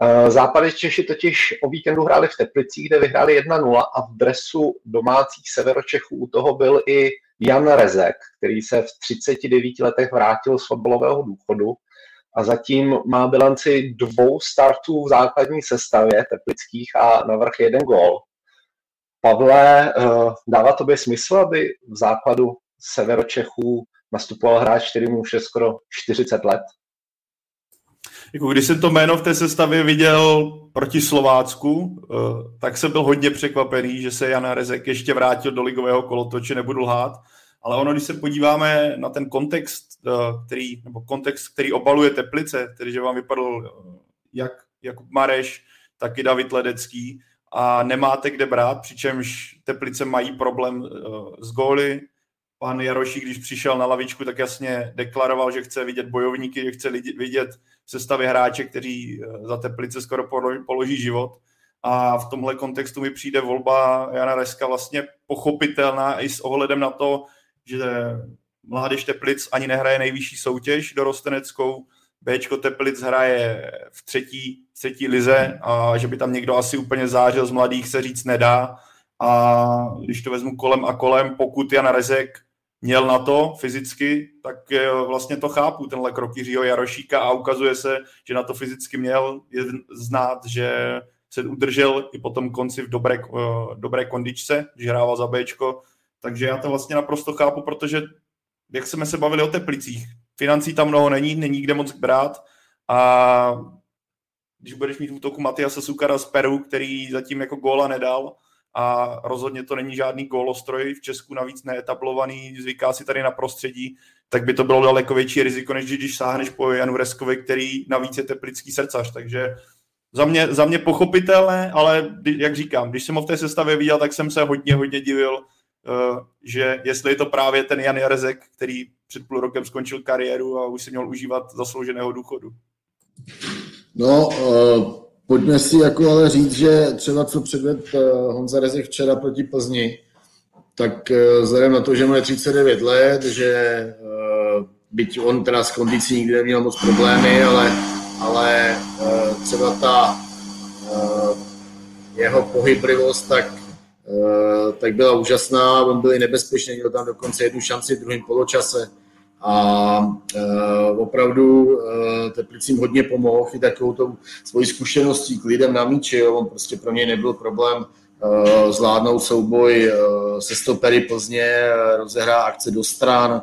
Eh, Západy Češi totiž o víkendu hráli v Teplicích, kde vyhráli 1-0 a v dresu domácích Severočechů u toho byl i Jan Rezek, který se v 39 letech vrátil z fotbalového důchodu a zatím má bilanci dvou startů v základní sestavě teplických a navrch jeden gól. Pavle, eh, dává tobě smysl, aby v základu Severočechů nastupoval hráč, který mu už je skoro 40 let? Jako když jsem to jméno v té sestavě viděl proti Slovácku, eh, tak jsem byl hodně překvapený, že se Jan Rezek ještě vrátil do ligového kolotoče, nebudu lhát. Ale ono, když se podíváme na ten kontext, eh, který, nebo kontext, který obaluje Teplice, tedy že vám vypadl eh, jak Jakub Mareš, tak i David Ledecký a nemáte kde brát, přičemž Teplice mají problém s góly, pan Jarošík, když přišel na lavičku, tak jasně deklaroval, že chce vidět bojovníky, že chce vidět sestavy hráče, kteří eh, za Teplice skoro položí život. A v tomhle kontextu mi přijde volba Jana Reska vlastně pochopitelná i s ohledem na to, že Mládež Teplic ani nehraje nejvyšší soutěž dorosteneckou, Bčko Teplic hraje v třetí, třetí lize a že by tam někdo asi úplně zářil z mladých se říct nedá. A když to vezmu kolem a kolem, pokud Jan Rezek měl na to fyzicky, tak vlastně to chápu, tenhle krok Jiřího Jarošíka a ukazuje se, že na to fyzicky měl je znát, že se udržel i po tom konci v dobré, uh, dobré kondičce, když hrával za Bčko, takže já to vlastně naprosto chápu, protože jak jsme se bavili o Teplicích, financí tam mnoho není, není kde moc brát a když budeš mít v útoku Matiasa Sukara z Peru, který zatím jako góla nedal, a rozhodně to není žádný gólostroj v Česku, navíc neetablovaný, zvyká si tady na prostředí, tak by to bylo daleko větší riziko, než když sáhneš po Janu Reskovi, který navíc je teplický srdcař, takže za mě, za mě pochopitelné, ale jak říkám, když jsem ho v té sestavě viděl, tak jsem se hodně, hodně divil, uh, že jestli je to právě ten Jan Jarezek, který před půl rokem skončil kariéru a už si měl užívat zaslouženého důchodu. No, uh Pojďme si jako ale říct, že třeba co předved eh, Honza Rezek včera proti Plzni, tak eh, vzhledem na to, že mu je 39 let, že eh, byť on teda s kondicí nikdy neměl moc problémy, ale, ale třeba ta jeho pohyblivost tak, tak byla úžasná, on byl i nebezpečný, měl tam dokonce jednu šanci v druhém poločase a uh, opravdu uh, Teplicím hodně pomohl i takovou tou svojí zkušeností k lidem na míči. Jo. On prostě pro něj nebyl problém uh, zvládnout souboj se stopery Plzně, rozehrá akce do stran.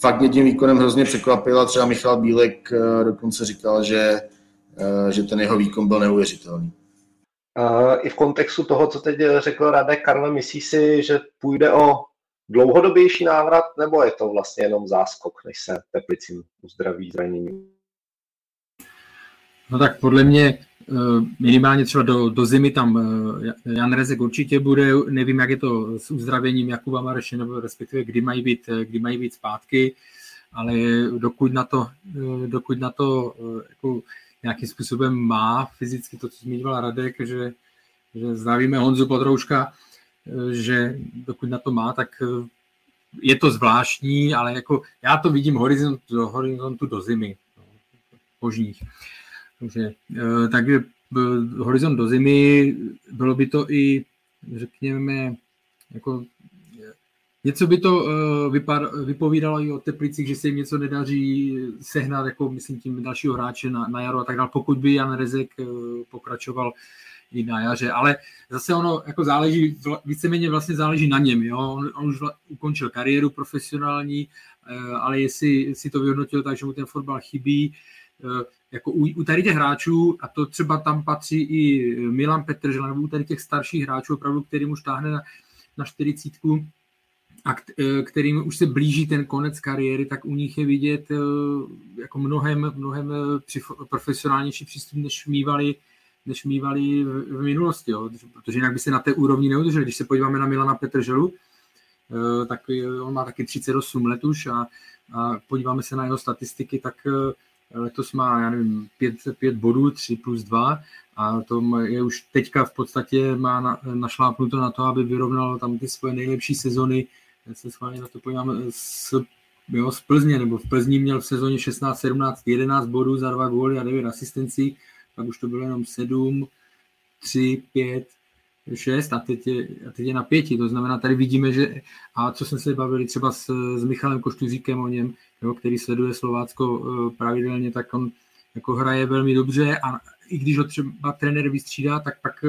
Fakt mě tím výkonem hrozně překvapil a třeba Michal Bílek dokonce říkal, že, že ten jeho výkon byl neuvěřitelný. I v kontextu toho, co teď řekl Radek Karle, myslí si, že půjde o dlouhodobější návrat, nebo je to vlastně jenom záskok, než se Teplicím uzdraví zranění? No tak podle mě eh, minimálně třeba do, do zimy tam eh, Jan Rezek určitě bude, nevím, jak je to s uzdravením Jakuba Mareše, nebo respektive kdy mají být, eh, kdy mají být zpátky, ale dokud na to, dokud na to jako nějakým způsobem má fyzicky to, co zmiňoval Radek, že, že zdravíme Honzu Podrouška, že dokud na to má, tak eh, je to zvláštní, ale jako já to vidím horizont, do horizontu do zimy, no, možných. Takže, eh, takže eh, horizont do zimy, bylo by to i, řekněme, jako Něco by to vypad, vypovídalo i o Teplicích, že se jim něco nedaří sehnat, jako myslím tím dalšího hráče na, na jaro a tak dále, pokud by Jan Rezek pokračoval i na jaře, ale zase ono jako záleží, víceméně vlastně záleží na něm, jo? On, on už ukončil kariéru profesionální, eh, ale jestli si to vyhodnotil tak, že mu ten fotbal chybí, eh, jako u, u tady těch hráčů, a to třeba tam patří i Milan Petržel, nebo u tady těch starších hráčů, opravdu, kterým už táhne na, na 40 a eh, kterým už se blíží ten konec kariéry, tak u nich je vidět jako mnohem, mnohem profesionálnější přístup, než mývali než mývali v, v minulosti, jo? protože jinak by se na té úrovni neudrželi. Když se podíváme na Milana Petrželu, eh, tak on má taky 38 let už a, a podíváme se na jeho statistiky, tak eh, letos má, já nevím, 5, 5 bodů, 3 plus 2 a to je už teďka v podstatě má na, našlápnuto na to, aby vyrovnal tam ty svoje nejlepší sezony, se schválně na to podíváme, s jo, z Plzně, nebo v Plzni měl v sezóně 16, 17, 11 bodů za dva góly a 9 asistencí, pak už to bylo jenom 7, 3, 5, 6 a teď, je, a teď je na pěti. To znamená, tady vidíme, že a co jsme se bavili třeba s, s Michalem Koštuzíkem o něm, jo, který sleduje Slovácko uh, pravidelně, tak on jako hraje velmi dobře a i když ho třeba trenér vystřídá, tak pak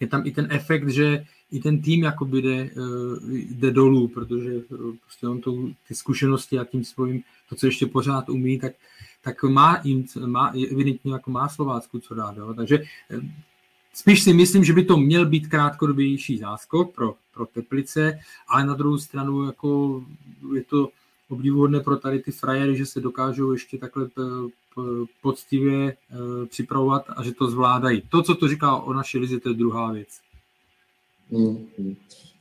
je tam i ten efekt, že i ten tým jakoby jde, uh, jde dolů, protože prostě on to, ty zkušenosti a tím svým, to, co ještě pořád umí, tak, tak má, jim, má evidentně jako má Slovácku co dát. Jo? Takže Spíš si myslím, že by to měl být krátkodobější záskok pro, pro Teplice, ale na druhou stranu jako je to obdivuhodné pro tady ty frajery, že se dokážou ještě takhle poctivě eh, připravovat a že to zvládají. To, co to říká o naší lize, to je druhá věc. Hmm. hmm.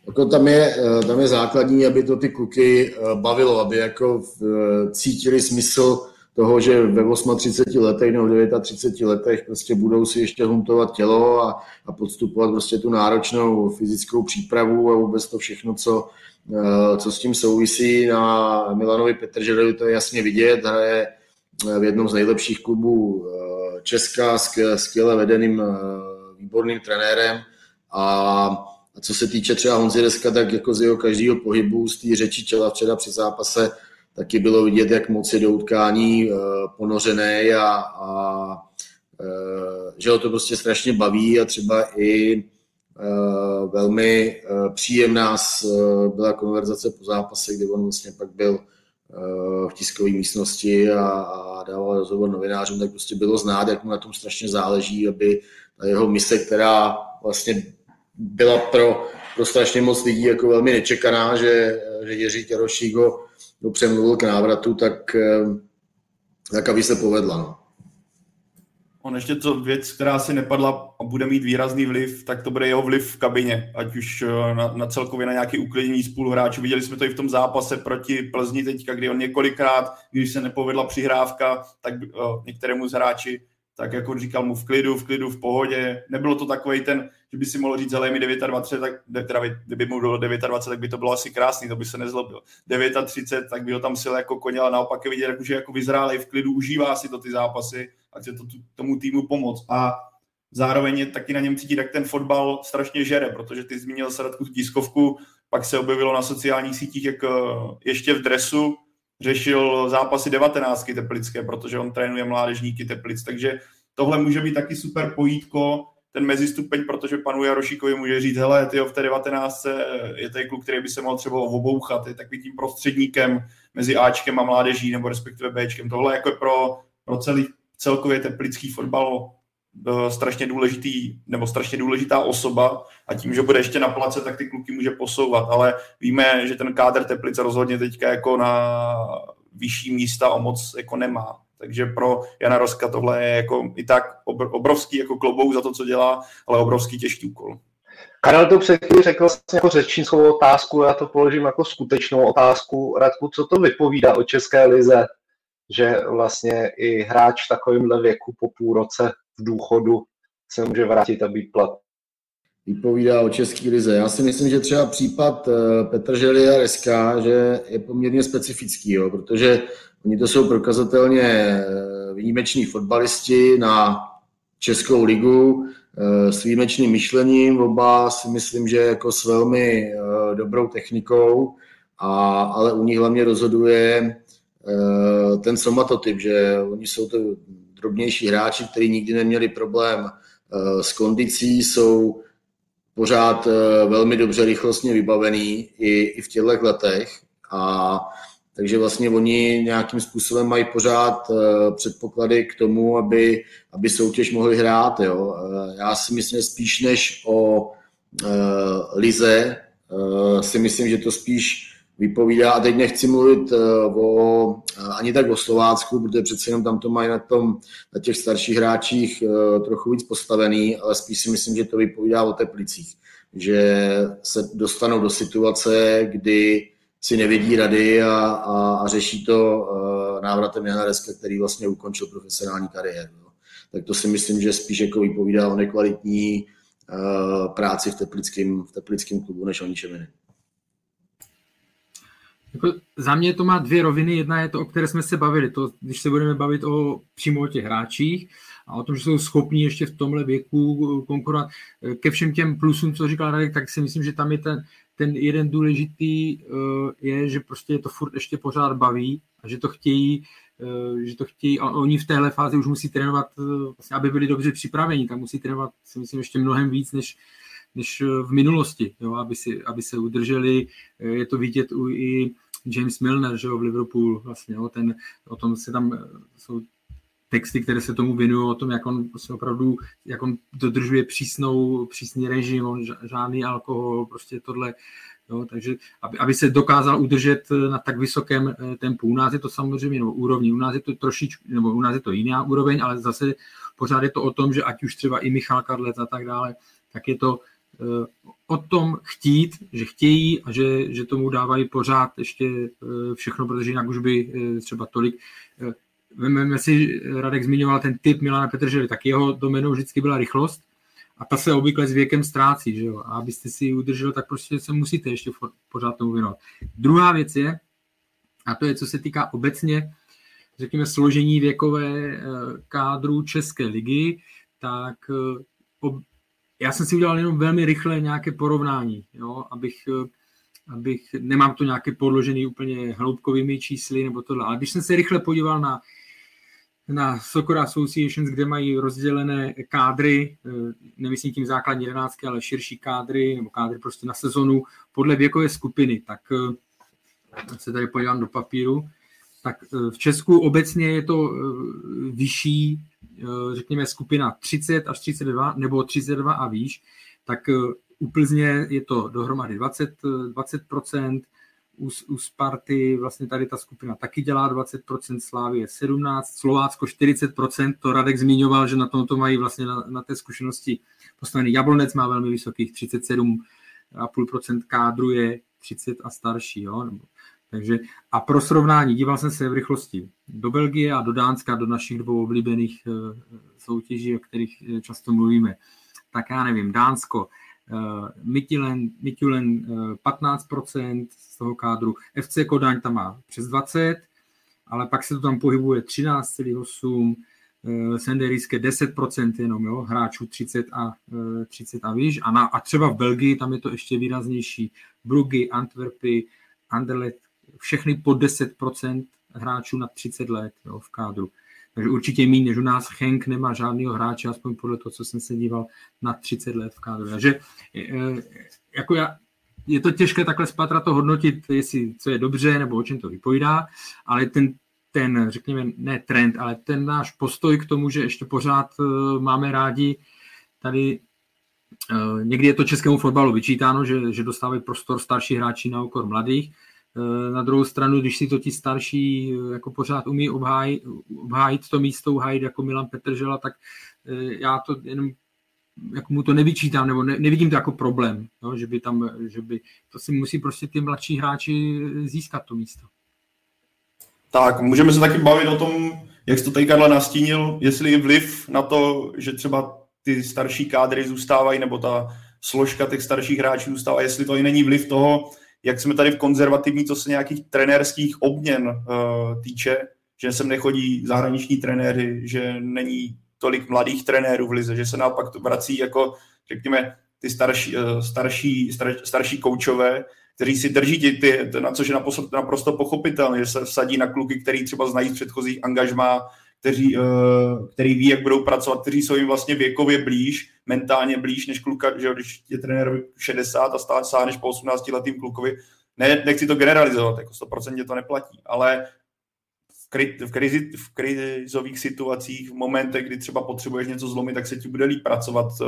Jako tam, je, eh, tam je základní, aby to ty kluky eh, bavilo, aby jako cítili smysl toho, že ve 38 letech nebo 39 letech prostě budou si ještě huntovat tělo a, a podstupovat prostě tu náročnou fyzickou přípravu a vůbec to všechno, co, eh, co s tím souvisí. Na Milanovi Petržerovi to je jasně vidět, hraje eh, v jednom z nejlepších klubů eh, Česka, skvěle vedeným výborným trenérem a a co se týče třeba Honzi Deska, tak jako z jeho každého pohybu, z té řeči těla včera při zápase, taky bylo vidět, jak moc je do utkání eh, ponořené a, a eh, že ho to prostě strašně baví a třeba i eh, velmi příjemná byla konverzace po zápase, kdy on vlastně pak byl v tiskové místnosti a, a dával rozhovor novinářům, tak prostě bylo znát, jak mu na tom strašně záleží, aby ta jeho mise, která vlastně byla pro, pro strašně moc lidí jako velmi nečekaná, že, že Jiří Těrošík ho ho přemluvil k návratu, tak, eh, tak aby se povedla. No. On ještě to věc, která si nepadla a bude mít výrazný vliv, tak to bude jeho vliv v kabině, ať už eh, na, na celkově na nějaké uklidnění spoluhráčů. Viděli jsme to i v tom zápase proti Plzni teďka, kdy on několikrát, když se nepovedla přihrávka, tak uh, některému z hráči tak jako říkal mu v klidu, v klidu, v pohodě. Nebylo to takový ten, že by si mohl říct, ale mi 29, tak, teda, kdyby mu bylo 29, tak by to bylo asi krásný, to by se nezlobil. 39, tak by ho tam sil jako koněl a naopak je vidět, že jako vyzrálej v klidu, užívá si to ty zápasy a chce to tomu týmu pomoct. A zároveň je taky na něm cítit, jak ten fotbal strašně žere, protože ty zmínil Sadatku tiskovku, pak se objevilo na sociálních sítích, jak eh, ještě v dresu řešil zápasy 19 teplické, protože on trénuje mládežníky Teplic, takže tohle může být taky super pojítko, ten mezistupeň, protože panu Jarošíkovi může říct, hele, ty v té 19 je to kluk, který by se mohl třeba obouchat, je takovým tím prostředníkem mezi Ačkem a mládeží, nebo respektive Bčkem. Tohle jako pro, pro celý celkově teplický fotbal Eh, strašně důležitý, nebo strašně důležitá osoba a tím, že bude ještě na place, tak ty kluky může posouvat, ale víme, že ten kádr Teplice rozhodně teďka jako na vyšší místa o moc jako nemá. Takže pro Jana Roska tohle je jako i tak obrovský jako klobou za to, co dělá, ale obrovský těžký úkol. Karel to před řekl vlastně jako řečnickou otázku, já to položím jako skutečnou otázku. Radku, co to vypovídá o České lize, že vlastně i hráč v takovémhle věku po půl roce v důchodu se může vrátit a být plat. Vypovídá o České lize. Já si myslím, že třeba případ eh, Petr Želi a Reska, že je poměrně specifický, jo, protože oni to jsou prokazatelně eh, výjimeční fotbalisti na Českou ligu eh, s výjimečným myšlením, oba si myslím, že jako s velmi dobrou technikou, a, ale u nich hlavně rozhoduje ten somatotyp, že oni jsou to drobnější hráči, kteří nikdy neměli problém eh, s kondicí, jsou pořád eh, velmi dobře rychlostně vybavený i, i v těchto letech. A takže vlastně oni nějakým způsobem mají pořád uh, předpoklady k tomu, aby, aby soutěž mohli hrát. Jo. Já si myslím, že spíš než o uh, Lize, si myslím, že to spíš vypovídá. A teď nechci mluvit eh, o, eh, ani tak o Slovácku, protože přece jenom tam to mají na, tom, na těch starších hráčích eh, trochu víc postavený, ale spíš si myslím, že to vypovídá o Teplicích. Že se dostanou do situace, kdy si nevědí rady a, a, a řeší to návratem Jana Reska, který vlastně ukončil profesionální kariéru. No. Tak to si myslím, že spíš jako vypovídá o nekvalitní práci v teplickém, v teplickém klubu, než o ničem jiném. Jako za mě to má dvě roviny. Jedna je to, o které jsme se bavili. To, když se budeme bavit o přímo o těch hráčích a o tom, že jsou schopní ještě v tomhle věku konkurovat ke všem těm plusům, co říkal Radek, tak si myslím, že tam je ten, ten jeden důležitý uh, je, že prostě je to furt ještě pořád baví a že to chtějí, uh, že to chtějí a oni v téhle fázi už musí trénovat, vlastně, aby byli dobře připraveni, tak musí trénovat si myslím ještě mnohem víc, než, než v minulosti, jo, aby, si, aby se udrželi. Je to vidět u i James Milner, že jo, v Liverpool vlastně, jo, ten, o tom se tam jsou texty, které se tomu věnují, o tom, jak on prostě opravdu, jak on dodržuje přísnou, přísný režim, on žádný alkohol, prostě tohle, jo, takže aby, aby, se dokázal udržet na tak vysokém eh, tempu. U nás je to samozřejmě, nebo úrovni, u nás je to trošičku, nebo u nás je to jiná úroveň, ale zase pořád je to o tom, že ať už třeba i Michal Karlec a tak dále, tak je to o tom chtít, že chtějí a že, že tomu dávají pořád ještě uh, všechno, protože jinak už by uh, třeba tolik Vememe si, Radek zmiňoval ten typ Milana Petržely, tak jeho domenou vždycky byla rychlost a ta se obvykle s věkem ztrácí, že jo? A abyste si ji udržel, tak prostě se musíte ještě pořád tomu věnovat. Druhá věc je, a to je, co se týká obecně, řekněme, složení věkové eh, kádru České ligy, tak eh, já jsem si udělal jenom velmi rychle nějaké porovnání, jo? abych abych, nemám to nějaké podložený úplně hloubkovými čísly nebo tohle, ale když jsem se rychle podíval na na Soccer Associations, kde mají rozdělené kádry, eh, nemyslím tím základní jedenáctky, ale širší kádry, nebo kádry prostě na sezonu, podle věkové skupiny. Tak eh, se tady podívám do papíru. Tak eh, v Česku obecně je to vyšší, řekněme, skupina 30 až 32, nebo 32 a výš. Tak u Plzně je to dohromady 20, 20%, u, u Sparty vlastně tady ta skupina taky dělá 20%, Slávie 17%, Slovácko 40%, to Radek zmiňoval, že na tom to mají vlastně na, na té zkušenosti postavený. Jablonec má velmi vysokých 37,5% kádru je 30 a starší, jo? Takže a pro srovnání, díval jsem se v rychlosti do Belgie a do Dánska, do našich dvou oblíbených uh, soutěží, o kterých eh, často mluvíme. Tak já nevím, Dánsko Mitilen, Mitilen 15% z toho kádru, FC Kodaň tam má přes 20, ale pak se to tam pohybuje 13,8, eh, Senderijské 10% jenom, jo, hráčů 30 a, 30 eh, a výš. A, na, a třeba v Belgii tam je to ještě výraznější. Brugy, Antwerpy, Anderlecht, všechny po 10% hráčů na 30 let jo, v kádru. Takže určitě méně než u nás. Henk nemá žádného hráče, aspoň podle toho, co jsem se díval, na 30 let v kádru. Takže eh, jako já, je to těžké takhle spatra to hodnotit, jestli co je dobře, nebo o čem to vypovídá, ale ten, ten, řekněme, ne trend, ale ten náš postoj k tomu, že ještě pořád eh, máme rádi tady Někdy je to českému fotbalu vyčítáno, že, že dostávají prostor starší hráči na úkor mladých, na druhou stranu, když si to ti starší eh, jako pořád umí obhájit, obhájit to místo, obhájit jako Milan Petržela, tak eh, já to jenom jako mu to nevyčítám, nebo ne, nevidím to jako problém, no, že by tam, že by, to si musí prostě ty mladší hráči získat to místo. Tak, můžeme se taky bavit o tom, jak jsi to tady Karla nastínil, jestli je vliv na to, že třeba ty starší kádry zůstávají, nebo ta složka těch starších hráčů zůstává, jestli to i není vliv toho, jak jsme tady v konzervativní, co se nějakých trenérských obměn uh, týče, že sem nechodí zahraniční trenéři, že není tolik mladých trenérů v lize, že se naopak to vrací jako, řekněme, ty starší, uh, starší, star, starší koučové, kteří si drží ty, ty, na což je naprosto, naprosto pochopitelné, že se vsadí na kluky, který třeba znají z předchozích angažmá, kteří, uh, který ví, jak budou pracovat, kteří jsou jim vlastně věkově blíž, mentálně blíž než kluka, že když je trenér 60 a stále sáhneš po 18 letým klukovi, ne, nechci to generalizovat, jako 100% to neplatí, ale v, kri, v, krizi, v krizových situacích, v momentech, kdy třeba potřebuješ něco zlomit, tak se ti bude líp pracovat uh,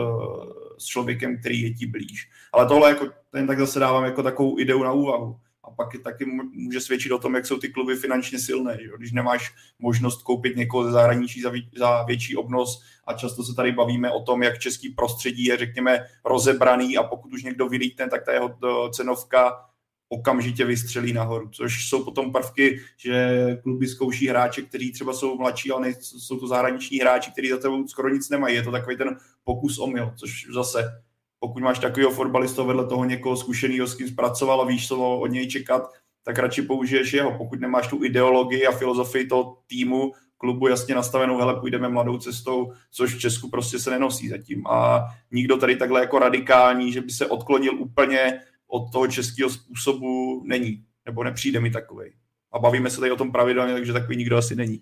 s člověkem, který je ti blíž. Ale tohle jako, ten tak zase dávám jako takovou ideu na úvahu pak taky může svědčit o tom, jak jsou ty kluby finančně silné. Že? Když nemáš možnost koupit někoho ze zahraničí za, vě, za větší obnos a často se tady bavíme o tom, jak český prostředí je, řekněme, rozebraný a pokud už někdo vylítne, tak ta jeho cenovka okamžitě vystřelí nahoru, což jsou potom prvky, že kluby zkouší hráče, kteří třeba jsou mladší, ale jsou to zahraniční hráči, kteří za tebou skoro nic nemají. Je to takový ten pokus omyl, což zase pokud máš takového fotbalistu vedle toho někoho zkušeného, s kým zpracoval a víš, co od něj čekat, tak radši použiješ jeho. Pokud nemáš tu ideologii a filozofii toho týmu, klubu jasně nastavenou, hele, půjdeme mladou cestou, což v Česku prostě se nenosí zatím. A nikdo tady takhle jako radikální, že by se odklonil úplně od toho českého způsobu, není. Nebo nepřijde mi takový. A bavíme se tady o tom pravidelně, takže takový nikdo asi není. No,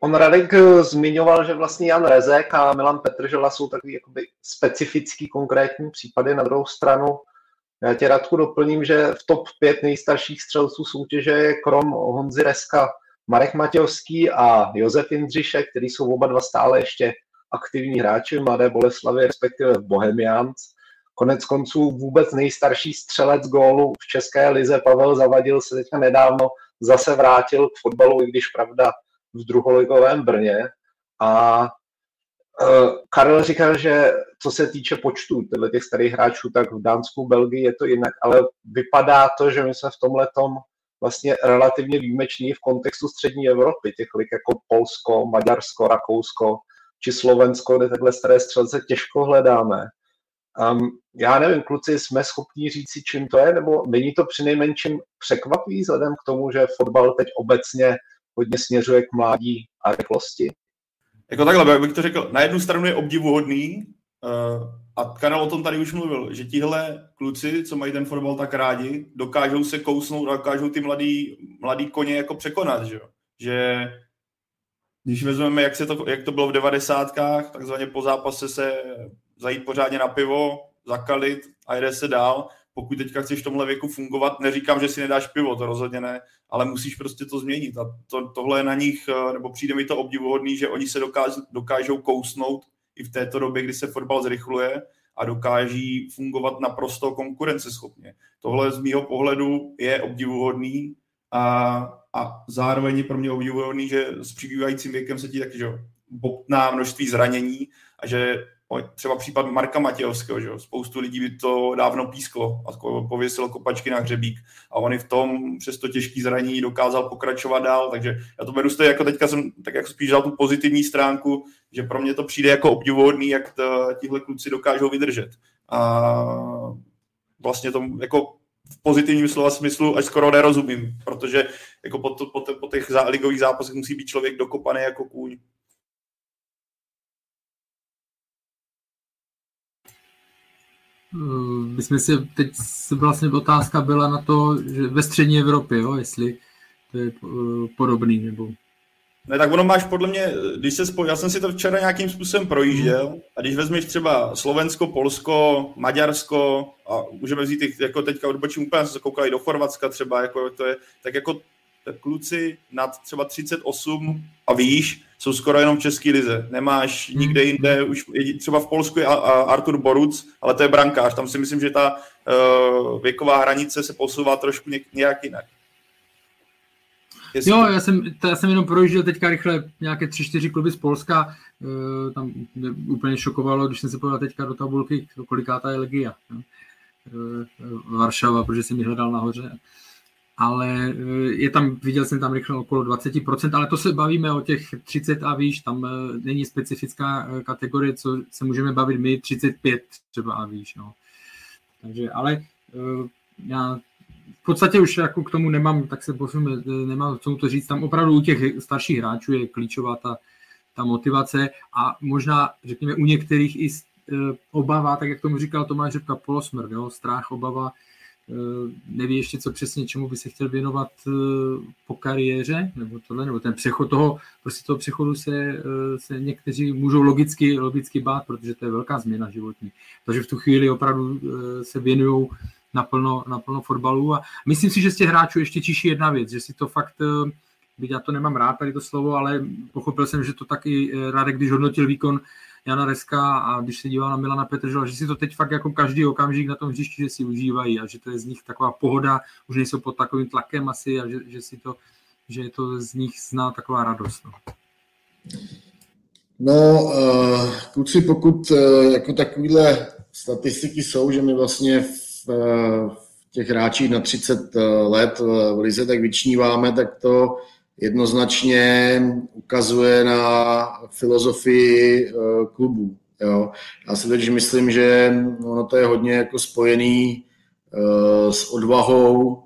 on Radek eh, zmiňoval, že vlastně Jan Rezek a Milan Petržela jsou takový jakoby specifický konkrétní případy. Na druhou stranu já tě Radku doplním, že v top 5 nejstarších střelců soutěže je krom Honzy Reska Marek Matějovský a Josef Jindřišek, který jsou oba dva stále ještě aktivní hráči v Mladé Boleslavě, respektive v Bohemians. Konec konců vůbec nejstarší střelec gólu v České lize Pavel Zavadil se teďka nedávno zase vrátil k fotbalu, i když pravda v druholigovém Brně. A uh, Karel říkal, že co se týče počtu těch starých hráčů, tak v Dánsku, Belgii je to jinak, ale vypadá to, že my jsme v tomhle vlastně relativně výjimeční v kontextu střední Evropy, těch jako Polsko, Maďarsko, Rakousko či Slovensko, kde takhle staré střelce těžko hledáme. Um, já nevím, kluci, jsme schopni říct si, čím to je, nebo není to přinejmenším překvapivý vzhledem k tomu, že fotbal teď obecně hodně směřuje k mládí a rychlosti? Jako takhle, bych to řekl, na jednu stranu je obdivuhodný, uh, a Karel o tom tady už mluvil, že tihle kluci, co mají ten fotbal tak rádi, dokážou se kousnout a dokážou ty mladý, mladý koně jako překonat, že, že když vezmeme, jak, se to, jak to bylo v devadesátkách, takzvaně po zápase se zajít pořádně na pivo, zakalit a jde se dál, pokud teďka chceš v tomhle věku fungovat, neříkám, že si nedáš pivo, to rozhodně ne, ale musíš prostě to změnit a to, tohle je na nich, eh, nebo přijde mi to obdivuhodný, že oni se dokáž, dokážou kousnout i v této době, kdy se fotbal zrychluje a dokáží fungovat naprosto konkurenceschopně. Tohle z mýho pohledu je obdivuhodný a, a zároveň pro mě obdivuhodný, že s přibývajícím věkem se ti taky že bobtná množství zranění a že třeba případ Marka Matějovského, že spoustu lidí by to dávno písklo a pověsilo kopačky na hřebík a on i v tom přes to těžký zranění dokázal pokračovat dál, takže já to beru z jako teďka jsem tak jako spíš dal tu pozitivní stránku, že pro mě to přijde jako obdivuhodný, jak tihle kluci dokážou vydržet. A vlastně to jako v pozitivním slova smyslu až skoro nerozumím, protože jako po, to, po, te, po těch ligových zápasech musí být člověk dokopaný jako kůň. My jsme si, teď vlastně otázka byla na to, že ve střední Evropě, jo, jestli to je eh, podobný, nebo... Ne, tak ono máš podle mě, když se spoj... já jsem si to včera nějakým způsobem projížděl a když vezmeš třeba Slovensko, Polsko, Maďarsko a můžeme vzít jako teďka odbočím úplně, jsem se koukal i do Chorvatska třeba, jako to je, tak jako kluci nad třeba 38 a výš jsou skoro jenom v České lize. Nemáš hmm. nikde jinde, už třeba v Polsku je Artur Boruc, ale to je brankář. Tam si myslím, že ta uh, věková hranice se posouvá trošku nějak jinak. Jestli jo, já jsem, já jsem jenom projížděl teďka rychle nějaké tři, čtyři kluby z Polska. Uh, tam mě úplně šokovalo, když jsem se podíval teďka do tabulky, kolikátá je Legia. Uh, Varšava, protože jsem ji hledal nahoře ale eh, je tam, viděl jsem tam rychle okolo 20%, ale to se bavíme o těch 30 a výš, tam eh, není specifická eh, kategorie, co se můžeme bavit my, 35 třeba a výš, no. Takže, ale já v podstatě už jako k tomu nemám, tak se posunu, nemám co to říct, tam opravdu u těch starších hráčů je klíčová ta, ta motivace a možná, řekněme, u některých i obava, tak jak tomu říkal Tomáš Řepka, polosmrt, jo, strach, obava, neví ještě, co přesně, čemu by se chtěl věnovat eh, po kariéře, nebo tohle, nebo ten přechod toho, prostě toho přechodu se, eh, se někteří můžou logicky, logicky bát, protože to je velká změna životní. Takže v tu chvíli opravdu se věnují naplno, naplno fotbalu a myslím si, že z těch hráčů ještě čiší jedna věc, že si to fakt, byť já to nemám rád tady to slovo, ale pochopil jsem, že to taky Radek, když hodnotil výkon Jana Reska a když se dívá na Milana Petržela, že si to teď fakt jako každý okamžik na tom hřišti, že si užívají a že to je z nich taková pohoda, už nejsou pod takovým tlakem asi a že, že si to, že je to z nich zná taková radost. No. No, uh, kluci, pokud uh, jako takovýhle statistiky jsou, že my vlastně v, uh, v těch hráčích na 30 let v Lize tak vyčníváme, tak to jednoznačně ukazuje na filozofii eh, klubu. Jo. Já si totiž myslím, že ono to je hodně jako spojený s odvahou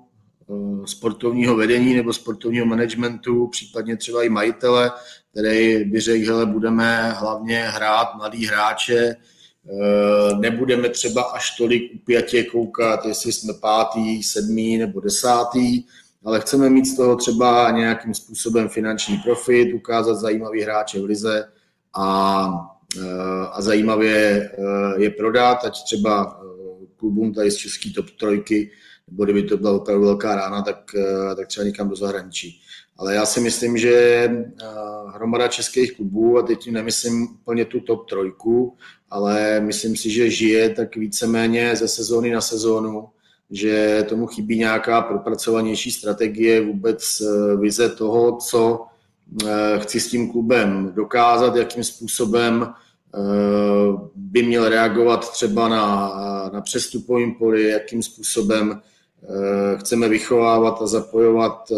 sportovního vedení nebo sportovního managementu, případně třeba i majitele, který by řekl, hele, budeme hlavně hrát mladý hráče, nebudeme třeba až tolik upjatě koukat, jestli jsme pátý, sedmý nebo desátý, ale chceme mít z toho třeba nějakým způsobem finanční profit, ukázat zajímavý hráče v lize a, eh, a zajímavě eh, je prodat, ať třeba eh, klubům tady z české top trojky, nebo kdyby to byla opravdu velká rána, tak, tak třeba někam do zahraničí. Ale já si myslím, že hromada českých klubů, a teď nemyslím úplně tu top trojku, ale myslím si, že žije tak víceméně ze sezóny na sezónu že tomu chybí nějaká propracovanější strategie, vůbec eh, vize toho, co eh, chci s tím klubem dokázat, jakým způsobem eh, by měl reagovat třeba na, na přestupovým poli, jakým způsobem chceme vychovávat a zapojovat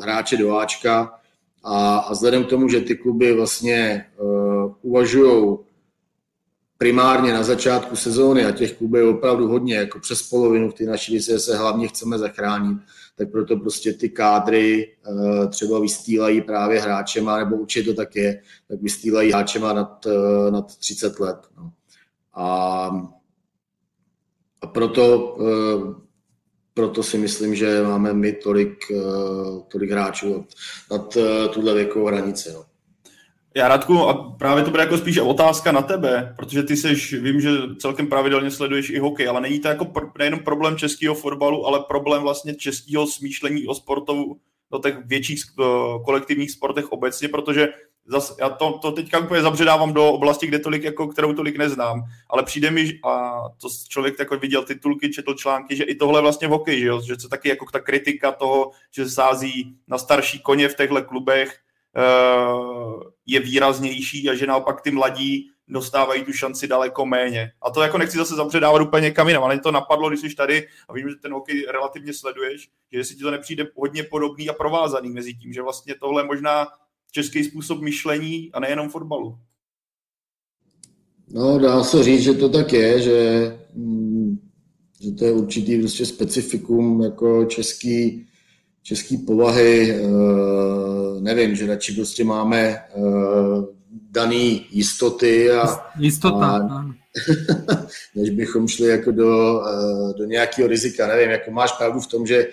hráče do Ačka. A, a vzhledem k tomu, že ty kluby vlastně uvažují primárně na začátku sezóny a těch klubů je opravdu hodně, jako přes polovinu v té naší lize se hlavně chceme zachránit, tak proto prostě ty kádry uh, třeba vystýlají právě hráčema, nebo určitě to tak je, tak vystýlají hráčema nad, uh, nad 30 let. No. A, a proto, uh, proto si myslím, že máme my tolik, tolik hráčů nad, nad tuhle věkovou hranici. No. Já Radku, a právě to bude jako spíš otázka na tebe, protože ty seš, vím, že celkem pravidelně sleduješ i hokej, ale není to jako pr- nejenom problém českého fotbalu, ale problém vlastně českého smýšlení o sportu do těch větších kolektivních sportech obecně, protože zas, já to, to teďka úplně zabředávám do oblasti, kde tolik, jako, kterou tolik neznám, ale přijde mi, a to člověk jako viděl titulky, četl články, že i tohle vlastně v hokeji, že, jo? že to taky jako ta kritika toho, že sází na starší koně v těchto klubech, je výraznější a že naopak ty mladí dostávají tu šanci daleko méně. A to jako nechci zase zabředávat úplně kam jinam, ale mě to napadlo, když jsi tady a vím, že ten hokej relativně sleduješ, že jestli ti to nepřijde hodně podobný a provázaný mezi tím, že vlastně tohle je možná český způsob myšlení a nejenom fotbalu. No, dá se říct, že to tak je, že, mm, že to je určitý prostě specifikum jako český, český povahy, eh, nevím, že radši prostě máme eh, daný jistoty a, Jistota, a než bychom šli jako do, eh, do nějakého rizika. Nevím, jako máš pravdu v tom, že,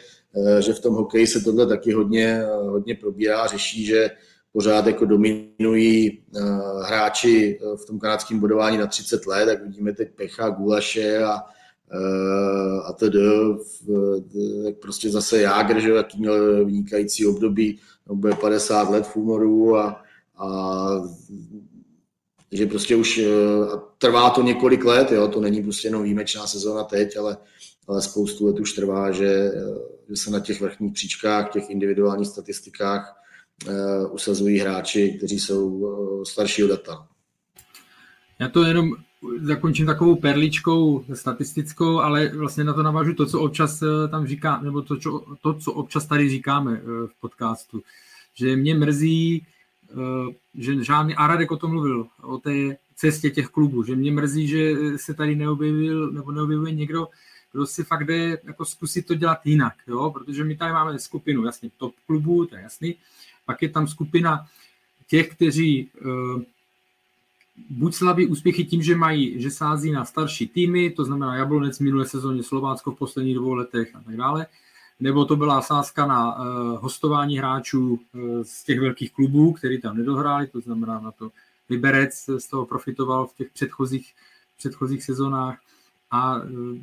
že v tom hokeji se tohle taky hodně, hodně probírá, řeší, že pořád jako dominují hráči v tom kanadském bodování na 30 let, tak vidíme teď Pecha, Gulaše a, a tedy, tak prostě zase Jágr, že jaký měl vynikající období, bude 50 let v úmoru a, a že prostě už eh, trvá to několik let, jo, to není prostě jenom výjimečná sezóna teď, ale, ale spoustu let už trvá, že, eh, že se na těch vrchních příčkách, těch individuálních statistikách usazují hráči, kteří jsou staršího data. Já to jenom zakončím takovou perličkou statistickou, ale vlastně na to navážu to, co občas eh, tam říká, nebo to, čo, to, co občas tady říkáme eh, v podcastu, že mě mrzí, eh, že žádný, Aradek o tom mluvil, o té cestě těch klubů, že mě mrzí, že se tady neobjevil, nebo neobjevuje někdo, kdo si fakt jde jako zkusit to dělat jinak, jo? protože my tady máme skupinu, jasně, top klubů, to je jasný, pak je tam skupina těch, kteří buď slaví úspěchy tím, že mají, že sází na starší týmy, to znamená Jablonec minulé sezóně, Slovácko v posledních dvou letech a tak dále, nebo to byla sázka na uh, hostování hráčů uh, z těch velkých klubů, který tam nedohráli, to znamená na to Liberec z toho profitoval v těch předchozích, předchozích sezónách a uh,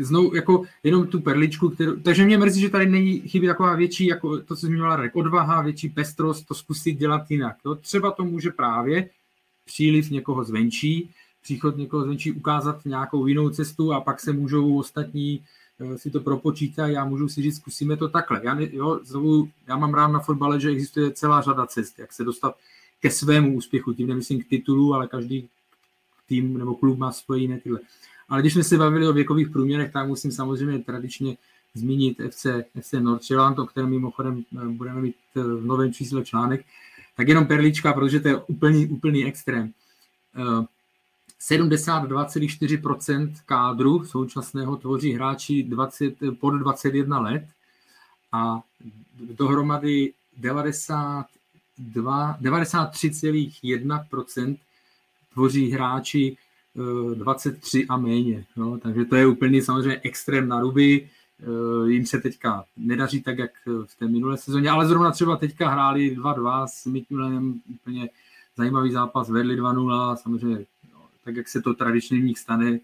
znovu jako jenom tu perličku, kterou, takže mě mrzí, že tady není chybí taková větší, jako to, co zmiňovala Rek, odvaha, větší pestrost, to zkusit dělat jinak. Jo? Třeba to může právě příliv někoho zvenčí, příchod někoho zvenčí ukázat nějakou jinou cestu a pak se můžou ostatní eh, si to propočítat, já můžu si říct, zkusíme to takhle. Já, jo, znovu, já mám rád na fotbale, že existuje celá řada cest, jak se dostat ke svému úspěchu, tím nemyslím k titulu, ale každý tým nebo klub má svoje jiné tyhle. Ale když jsme se bavili o věkových průměrech, tak musím samozřejmě tradičně zmínit FC, FC Nordsjælland, o kterém mimochodem eh, budeme mít eh, v novém čísle článek, tak jenom perlička, protože to je úplný, úplný extrém. Eh, 72,4% kádru současného tvoří hráči 20, pod 21 let a dohromady 92, 93,1% tvoří hráči 23 eh, a méně. No, takže to je úplně samozřejmě extrém na ruby. Eh, jim se teďka nedaří tak, jak v té minulé sezóně, ale zrovna třeba teďka hráli 2-2 s Mikulanem, úplně zajímavý zápas, vedli 2-0, samozřejmě no, tak, jak se to tradičně v nich stane,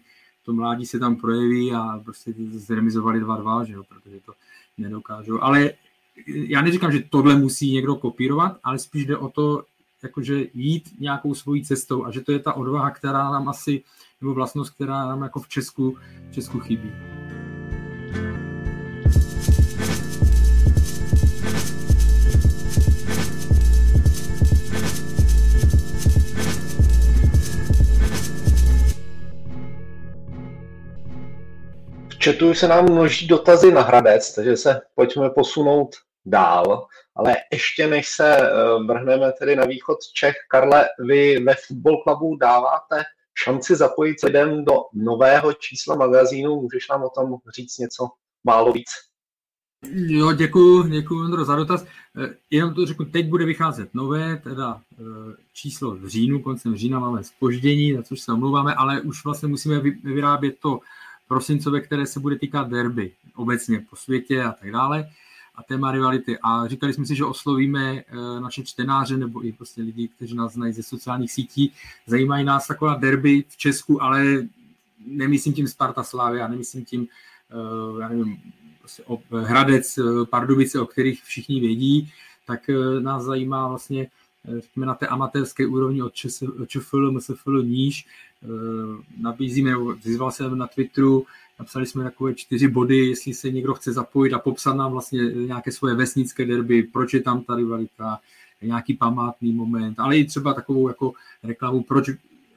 to mládí se tam projeví a prostě zremizovali 2-2, že jo, protože to nedokážou. Ale já neříkám, že tohle musí někdo kopírovat, ale spíš jde o to, jakože jít nějakou svojí cestou a že to je ta odvaha, která nám asi, nebo vlastnost, která nám jako v Česku, v Česku chybí. Chatu se nám množí dotazy na Hradec, takže se pojďme posunout dál. Ale ještě než se eh, vrhneme tedy na východ Čech, Karle, vy ve Football Clubu dáváte šanci zapojit se lidem do nového čísla magazínu. Můžeš nám o tom říct něco málo víc? Jo, děkuji, děkuji Andro za dotaz. Eh, jenom to řeknu, teď bude vycházet nové, teda eh, číslo v říjnu, koncem října máme spoždění, za což se omlouváme, ale už vlastně musíme vyrábět to prosincové, které se bude týkat derby obecně po světě a tak dále a téma rivality. A říkali jsme si, že oslovíme eh, naše čtenáře nebo i prostě lidi, kteří nás znají ze sociálních sítí. Zajímají nás taková derby v Česku, ale nemyslím tím Sparta Slávia, nemyslím tím eh, já nevím, prostě Hradec, eh, Pardubice, o kterých všichni vědí, tak nás zajímá vlastně řekněme, na té amatérské úrovni od ČFL, MSFL níž. Nabízíme, vyzval jsem na Twitteru, napsali jsme takové čtyři body, jestli se někdo chce zapojit a popsat nám vlastně nějaké svoje vesnické derby, proč je tam ta rivalita, nějaký památný moment, ale i třeba takovou jako reklamu, proč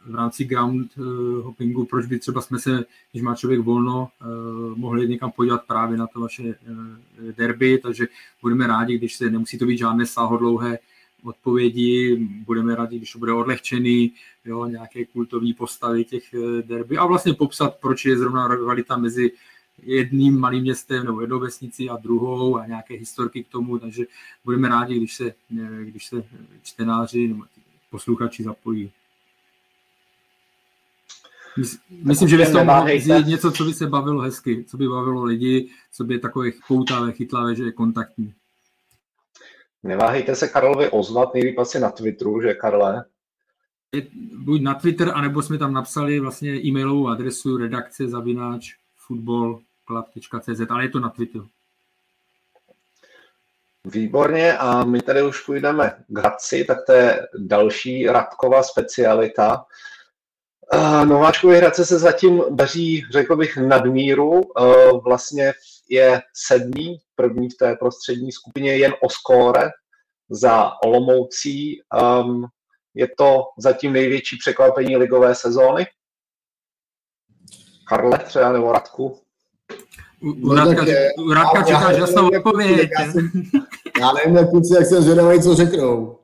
v rámci ground hoppingu, proč by třeba jsme se, když má člověk volno, mohli někam podívat právě na to vaše derby, takže budeme rádi, když se nemusí to být žádné sáhodlouhé odpovědi, budeme rádi, když bude odlehčený, jo, nějaké kultové postavy těch eh, derby a vlastně popsat, proč je zrovna rivalita mezi jedním malým městem nebo jednou vesnicí a druhou a nějaké historky k tomu, takže budeme rádi, když se, eh, když se čtenáři nebo posluchači zapojí. Myslím, že bys to mohl něco, co by se bavilo hezky, co by bavilo lidi, co by je takové poutavé, chytlavé, že je kontaktní. Neváhejte se Karlovi ozvat, nejlíp asi na Twitteru, že Karle? Buď na Twitter, anebo jsme tam napsali vlastně e-mailovou adresu redakce zavináč footballclub.cz, ale je to na Twitteru. Výborně a my tady už půjdeme k Hradci, tak to je další Radkova specialita. Nováčkovi Hradce se zatím daří, řekl bych, nadmíru. Vlastně je sedmý, první v té prostřední skupině, jen o skóre za Olomoucí. Um, je to zatím největší překvapení ligové sezóny? Karle třeba nebo Radku? U, Radka, no, u Radka čekáš jasnou odpověď. Já, jsem, já nevím, kluci, jak jsem zvědavý, co řeknou.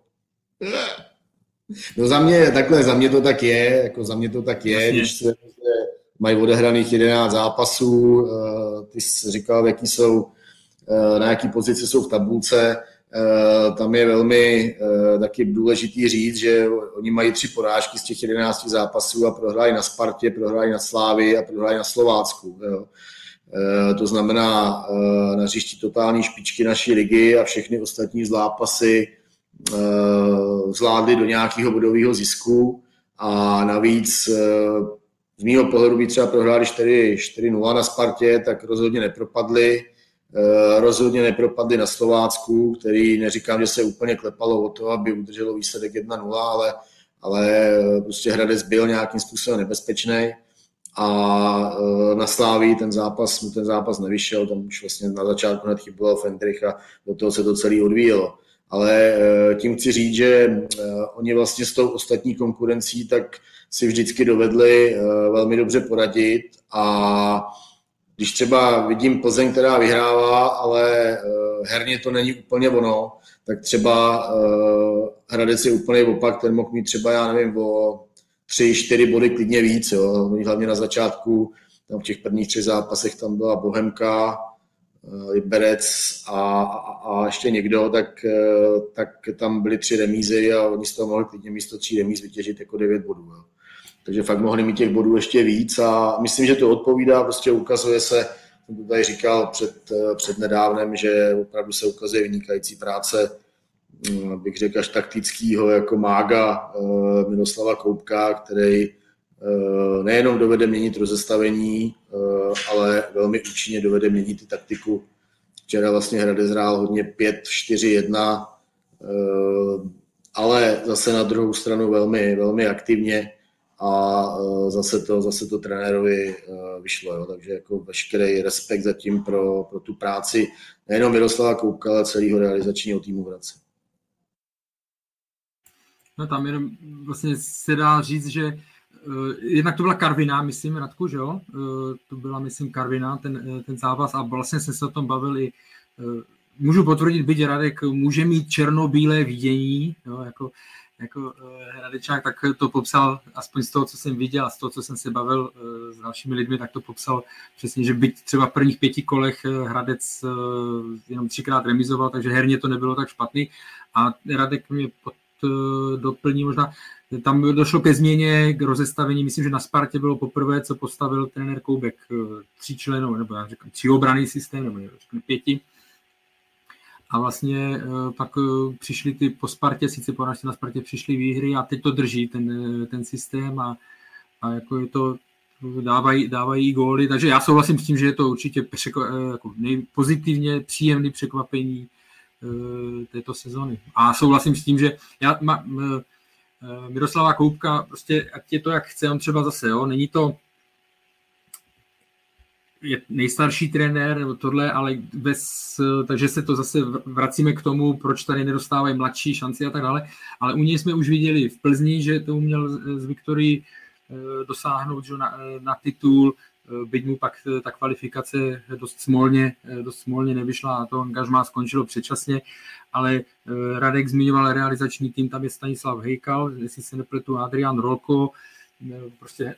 No za mě, takhle, za mě to tak je, jako za mě to tak je, Jasně. když se mají odehraných 11 zápasů, eh, ty jsi říkal, jaký jsou, eh, na jaký pozici jsou v tabulce, eh, tam je velmi taky důležitý říct, že oni mají tři porážky z těch 11 zápasů a prohráli na Spartě, prohráli na Slávii a prohráli na Slovácku. Jo. To znamená na hřišti totální špičky naší ligy a všechny ostatní zápasy zvládli do nějakého bodového zisku a navíc z mýho pohledu by třeba prohráli 4-0 na Spartě, tak rozhodně nepropadli. Eh, rozhodně nepropadli na Slovácku, který neříkám, že se úplně klepalo o to, aby udrželo výsledek 1-0, ale, ale prostě Hradec byl nějakým způsobem nebezpečný a eh, na Sláví ten zápas, mu ten zápas nevyšel, tam už vlastně na začátku hned chyboval Fendrich a do toho se to celé odvíjelo. Ale eh, tím chci říct, že oni vlastně s tou ostatní konkurencí tak si vždycky dovedli eh, velmi dobře poradit a když třeba vidím Plzeň, která vyhrává, ale eh, herně to není úplně ono, tak třeba eh, Hradec je úplně opak, ten mohl mít třeba, já nevím, o tři, čtyři body klidně víc. Jo. Hlavně na začátku, tam v těch prvních třech zápasech tam byla Bohemka, Liberec a, a, a ještě někdo, tak, tak tam byly tři remízy a oni z toho mohli klidně místo tří remíz vytěžit jako devět bodů. Jo. Takže fakt mohli mít těch bodů ještě víc a myslím, že to odpovídá, prostě ukazuje se, jsem to tady říkal před, eh, před nedávnem, že opravdu se ukazuje vynikající práce hm, bych řekl až taktického jako mága uh, Miroslava Koupka, který uh, nejenom dovede měnit rozestavení, ale velmi účinně dovede měnit i taktiku. Včera vlastně Hradec hrál hodně 5-4-1, ale zase na druhou stranu velmi, velmi aktivně a zase to, zase to trenérovi vyšlo. Jo. Takže jako veškerý respekt zatím pro, pro tu práci nejenom Miroslava Koupka, ale celého realizačního týmu v Hradci. No tam jenom vlastně se dá říct, že uh, jednak to byla Karvina, myslím, Radku, že jo? Uh, to byla, myslím, Karvina, ten, ten zápas a vlastně jsem se o tom bavil i uh, můžu potvrdit, byť Radek může mít černobílé vidění, jo, jako, jako uh, Hradečák, tak to popsal, aspoň z toho, co jsem viděl a z toho, co jsem se bavil uh, s dalšími lidmi, tak to popsal přesně, že byť třeba v prvních pěti kolech Hradec uh, jenom třikrát remizoval, takže herně to nebylo tak špatný a Radek mě pod, Eh, doplní možná. Tam došlo ke změně, k rozestavení. Myslím, že na Spartě bylo poprvé, co postavil trenér Koubek eh, tří členů, nebo já říkám, tří obraný systém, nebo řeknu, pěti. A vlastně eh, pak přišly ty po Spartě, sice po na Spartě přišly výhry a teď to drží ten, ten systém a, a jako je to, dávají, dávají góly, takže já souhlasím s tím, že je to určitě překva, jako nej, pozitivně příjemný překvapení Eh, této sezony. A souhlasím s tím, že já, eh, Miroslava Koupka, prostě ať je to jak chce, on třeba zase, jo, není to je nejstarší trenér nebo tohle, ale bez, takže se to zase vracíme k tomu, proč tady nedostávají mladší šanci a tak dále. Ale u něj jsme už viděli v Plzni, že to uměl z Viktorii eh, dosáhnout že na, na titul, Eh, byť mu pak eh, ta kvalifikace dost smolně, eh, dost smolně nevyšla a to angažmá skončilo předčasně, ale Radek zmiňoval realizační tým, tam je Stanislav Hejkal, jestli se nepletu Adrian Rolko, prostě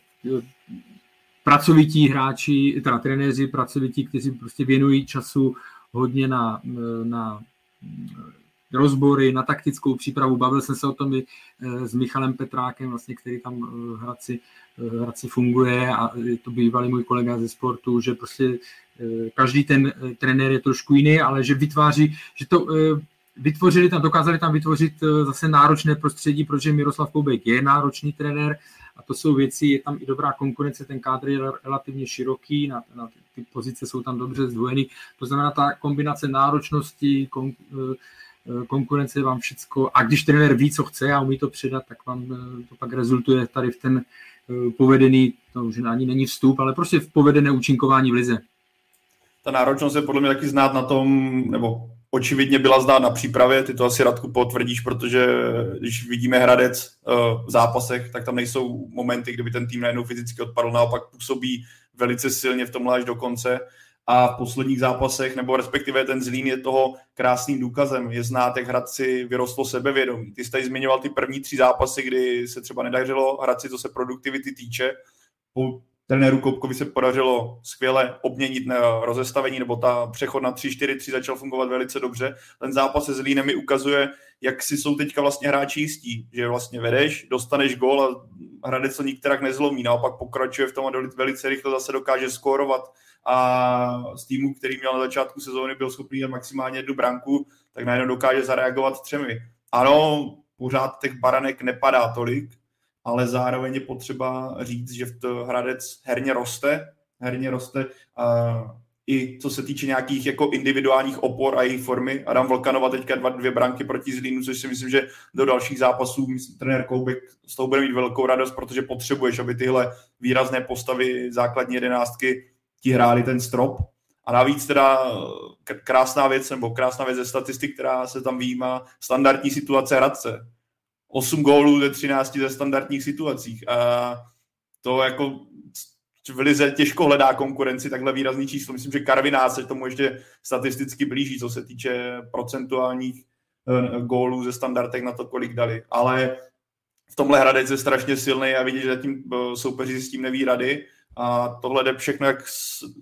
pracovití hráči, teda trenéři, pracovití, kteří prostě věnují času hodně na, na rozbory, na taktickou přípravu. Bavil jsem se o tom i s Michalem Petrákem, vlastně, který tam v Hradci Hradci funguje a je to bývalý můj kolega ze sportu, že prostě eh, každý ten eh, trenér je trošku jiný, ale že vytváří, že to eh, vytvořili tam, dokázali tam vytvořit zase náročné prostředí, protože Miroslav Koubek je náročný trenér a to jsou věci, je tam i dobrá konkurence, ten kádr je relativně široký, na, na ty pozice jsou tam dobře zdvojený, to znamená ta kombinace náročnosti, kon, konkurence vám všecko, a když trenér ví, co chce a umí to předat, tak vám to pak rezultuje tady v ten Eh, povedený, to už ani není vstup, ale prostě v povedené účinkování v lize. Ta náročnost je podle mě taky znát na tom, nebo očividně byla znát na přípravě, ty to asi Radku potvrdíš, protože když vidíme Hradec eh, v zápasech, tak tam nejsou momenty, kdyby ten tým najednou fyzicky odpadl, naopak působí velice silně v tomhle až do konce a v posledních zápasech, nebo respektive ten Zlín je toho krásným důkazem. Je znát, jak Hradci vyrostlo sebevědomí. Ty jsi tady zmiňoval ty první tři zápasy, kdy se třeba nedařilo Hradci, co se produktivity týče. Trenéru Koupkovi se podařilo skvěle obměnit na rozestavení, nebo ta přechod na 3-4-3 začal fungovat velice dobře. Ten zápas se Zlínem mi ukazuje, jak si jsou teďka vlastně hráči jistí, že vlastně vedeš, dostaneš gól a Hradec to nikterak nezlomí, naopak pokračuje v tom a velice rychle zase dokáže skórovat a z týmu, který měl na začátku sezóny, byl schopný maximálně jednu branku, tak najednou dokáže zareagovat třemi. Ano, pořád těch baranek nepadá tolik, ale zároveň je potřeba říct, že v to Hradec herně roste, herně roste a i co se týče nějakých jako individuálních opor a jejich formy. Adam Volkanova teďka dva, dvě branky proti Zlínu, což si myslím, že do dalších zápasů trenér Koubek z toho bude mít velkou radost, protože potřebuješ, aby tyhle výrazné postavy základní jedenáctky ti hráli ten strop. A navíc teda krásná věc, nebo krásná věc ze statistik, která se tam výjímá, standardní situace Hradce. 8 gólů ze 13 ze standardních situacích. A to jako v lize těžko hledá konkurenci takhle výrazný číslo. Myslím, že Karviná se tomu ještě statisticky blíží, co se týče procentuálních eh, gólů ze standardek na to, kolik dali. Ale v tomhle Hradec je strašně silný a vidí, že tím soupeři s tím neví rady. A tohle jde všechno jak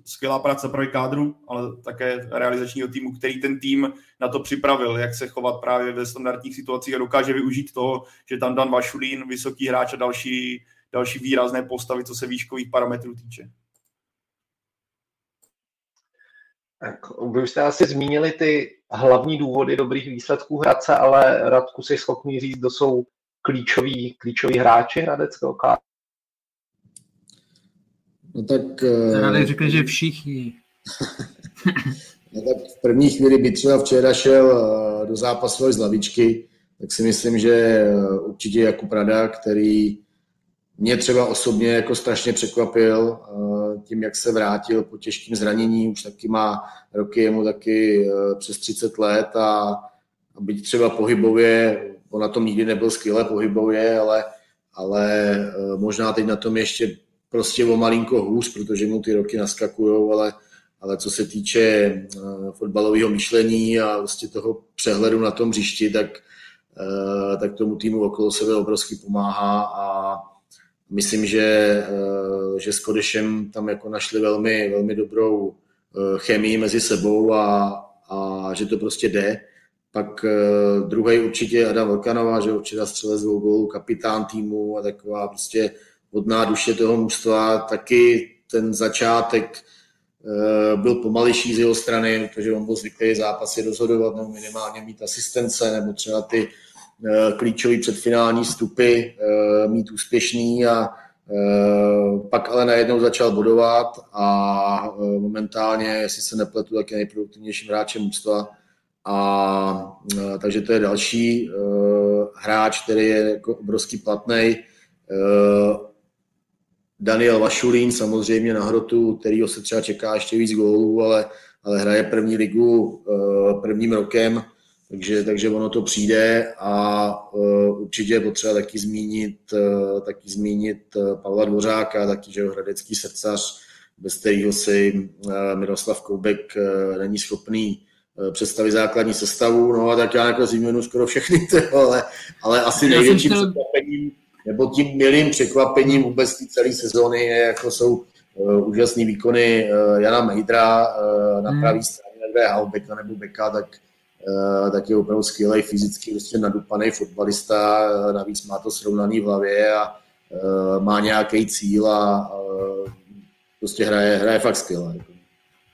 skvělá práce pro kádru, ale také realizačního týmu, který ten tým na to připravil, jak se chovat právě ve standardních situacích a dokáže využít toho, že tam Dan Vašulín, vysoký hráč a další, další výrazné postavy, co se výškových parametrů týče. Tak, vy jste asi zmínili ty hlavní důvody dobrých výsledků Hradce, ale Radku si schopný říct, kdo jsou klíčoví, klíčoví hráči Hradeckého kádru? No tak... Radek řekne, že všichni. no tak v první chvíli by třeba včera šel eh, do zápasu z lavičky, tak si myslím, že eh, určitě Jakub Rada, který mě třeba osobně jako strašně překvapil eh, tím, jak se vrátil po těžkém zranění, už taky má roky, jemu taky přes 30 let a, a byť třeba pohybově, on na tom nikdy nebyl skvěle pohybově, ale, ale možná teď na tom ještě prostě o malinko hůř, protože mu ty roky naskakují, ale, ale co se týče uh, fotbalového myšlení a vlastně toho přehledu na tom hřišti, tak, uh, tak tomu týmu okolo sebe obrovsky pomáhá a myslím, že, uh, že s Kodešem tam jako našli velmi, velmi dobrou chemii mezi sebou a, a že to prostě jde. Pak uh, druhý určitě Adam Velkanová, že určitě střelec dvou gólů, kapitán týmu a taková prostě vodná duše toho mužstva, taky ten začátek eh, byl pomalejší z jeho strany, protože on byl zvyklý zápasy rozhodovat nebo minimálně mít asistence nebo třeba ty eh, klíčové předfinální stupy eh, mít úspěšný a pak ale najednou začal bodovat a momentálně, jestli se nepletu, tak je nejproduktivnějším hráčem mužstva. A, takže to je další hráč, který je jako obrovský platný. Daniel Vašulín samozřejmě na hrotu, kterýho se třeba čeká ještě víc gólů, ale, ale hraje první ligu uh, prvním rokem, takže, takže ono to přijde a uh, určitě je potřeba taky zmínit, uh, taky zmínit Pavla Dvořáka, taky že hradecký srdcař, bez kterého si Miroslav Koubek není schopný představit základní sestavu, no a tak já jako zmínu skoro všechny, ale, ale asi největším překvapením nebo tím milým překvapením vůbec té celé sezóny je, jako jsou uh, úžasné výkony uh, Jana Mejdra uh, na hmm. pravé straně nebo Beka nebo Beka, tak, uh, tak je opravdu skvělý fyzicky prostě nadupaný fotbalista, uh, navíc má to srovnaný v hlavě a uh, má nějaký cíl a uh, prostě hraje, hraje fakt skvěle. Jako.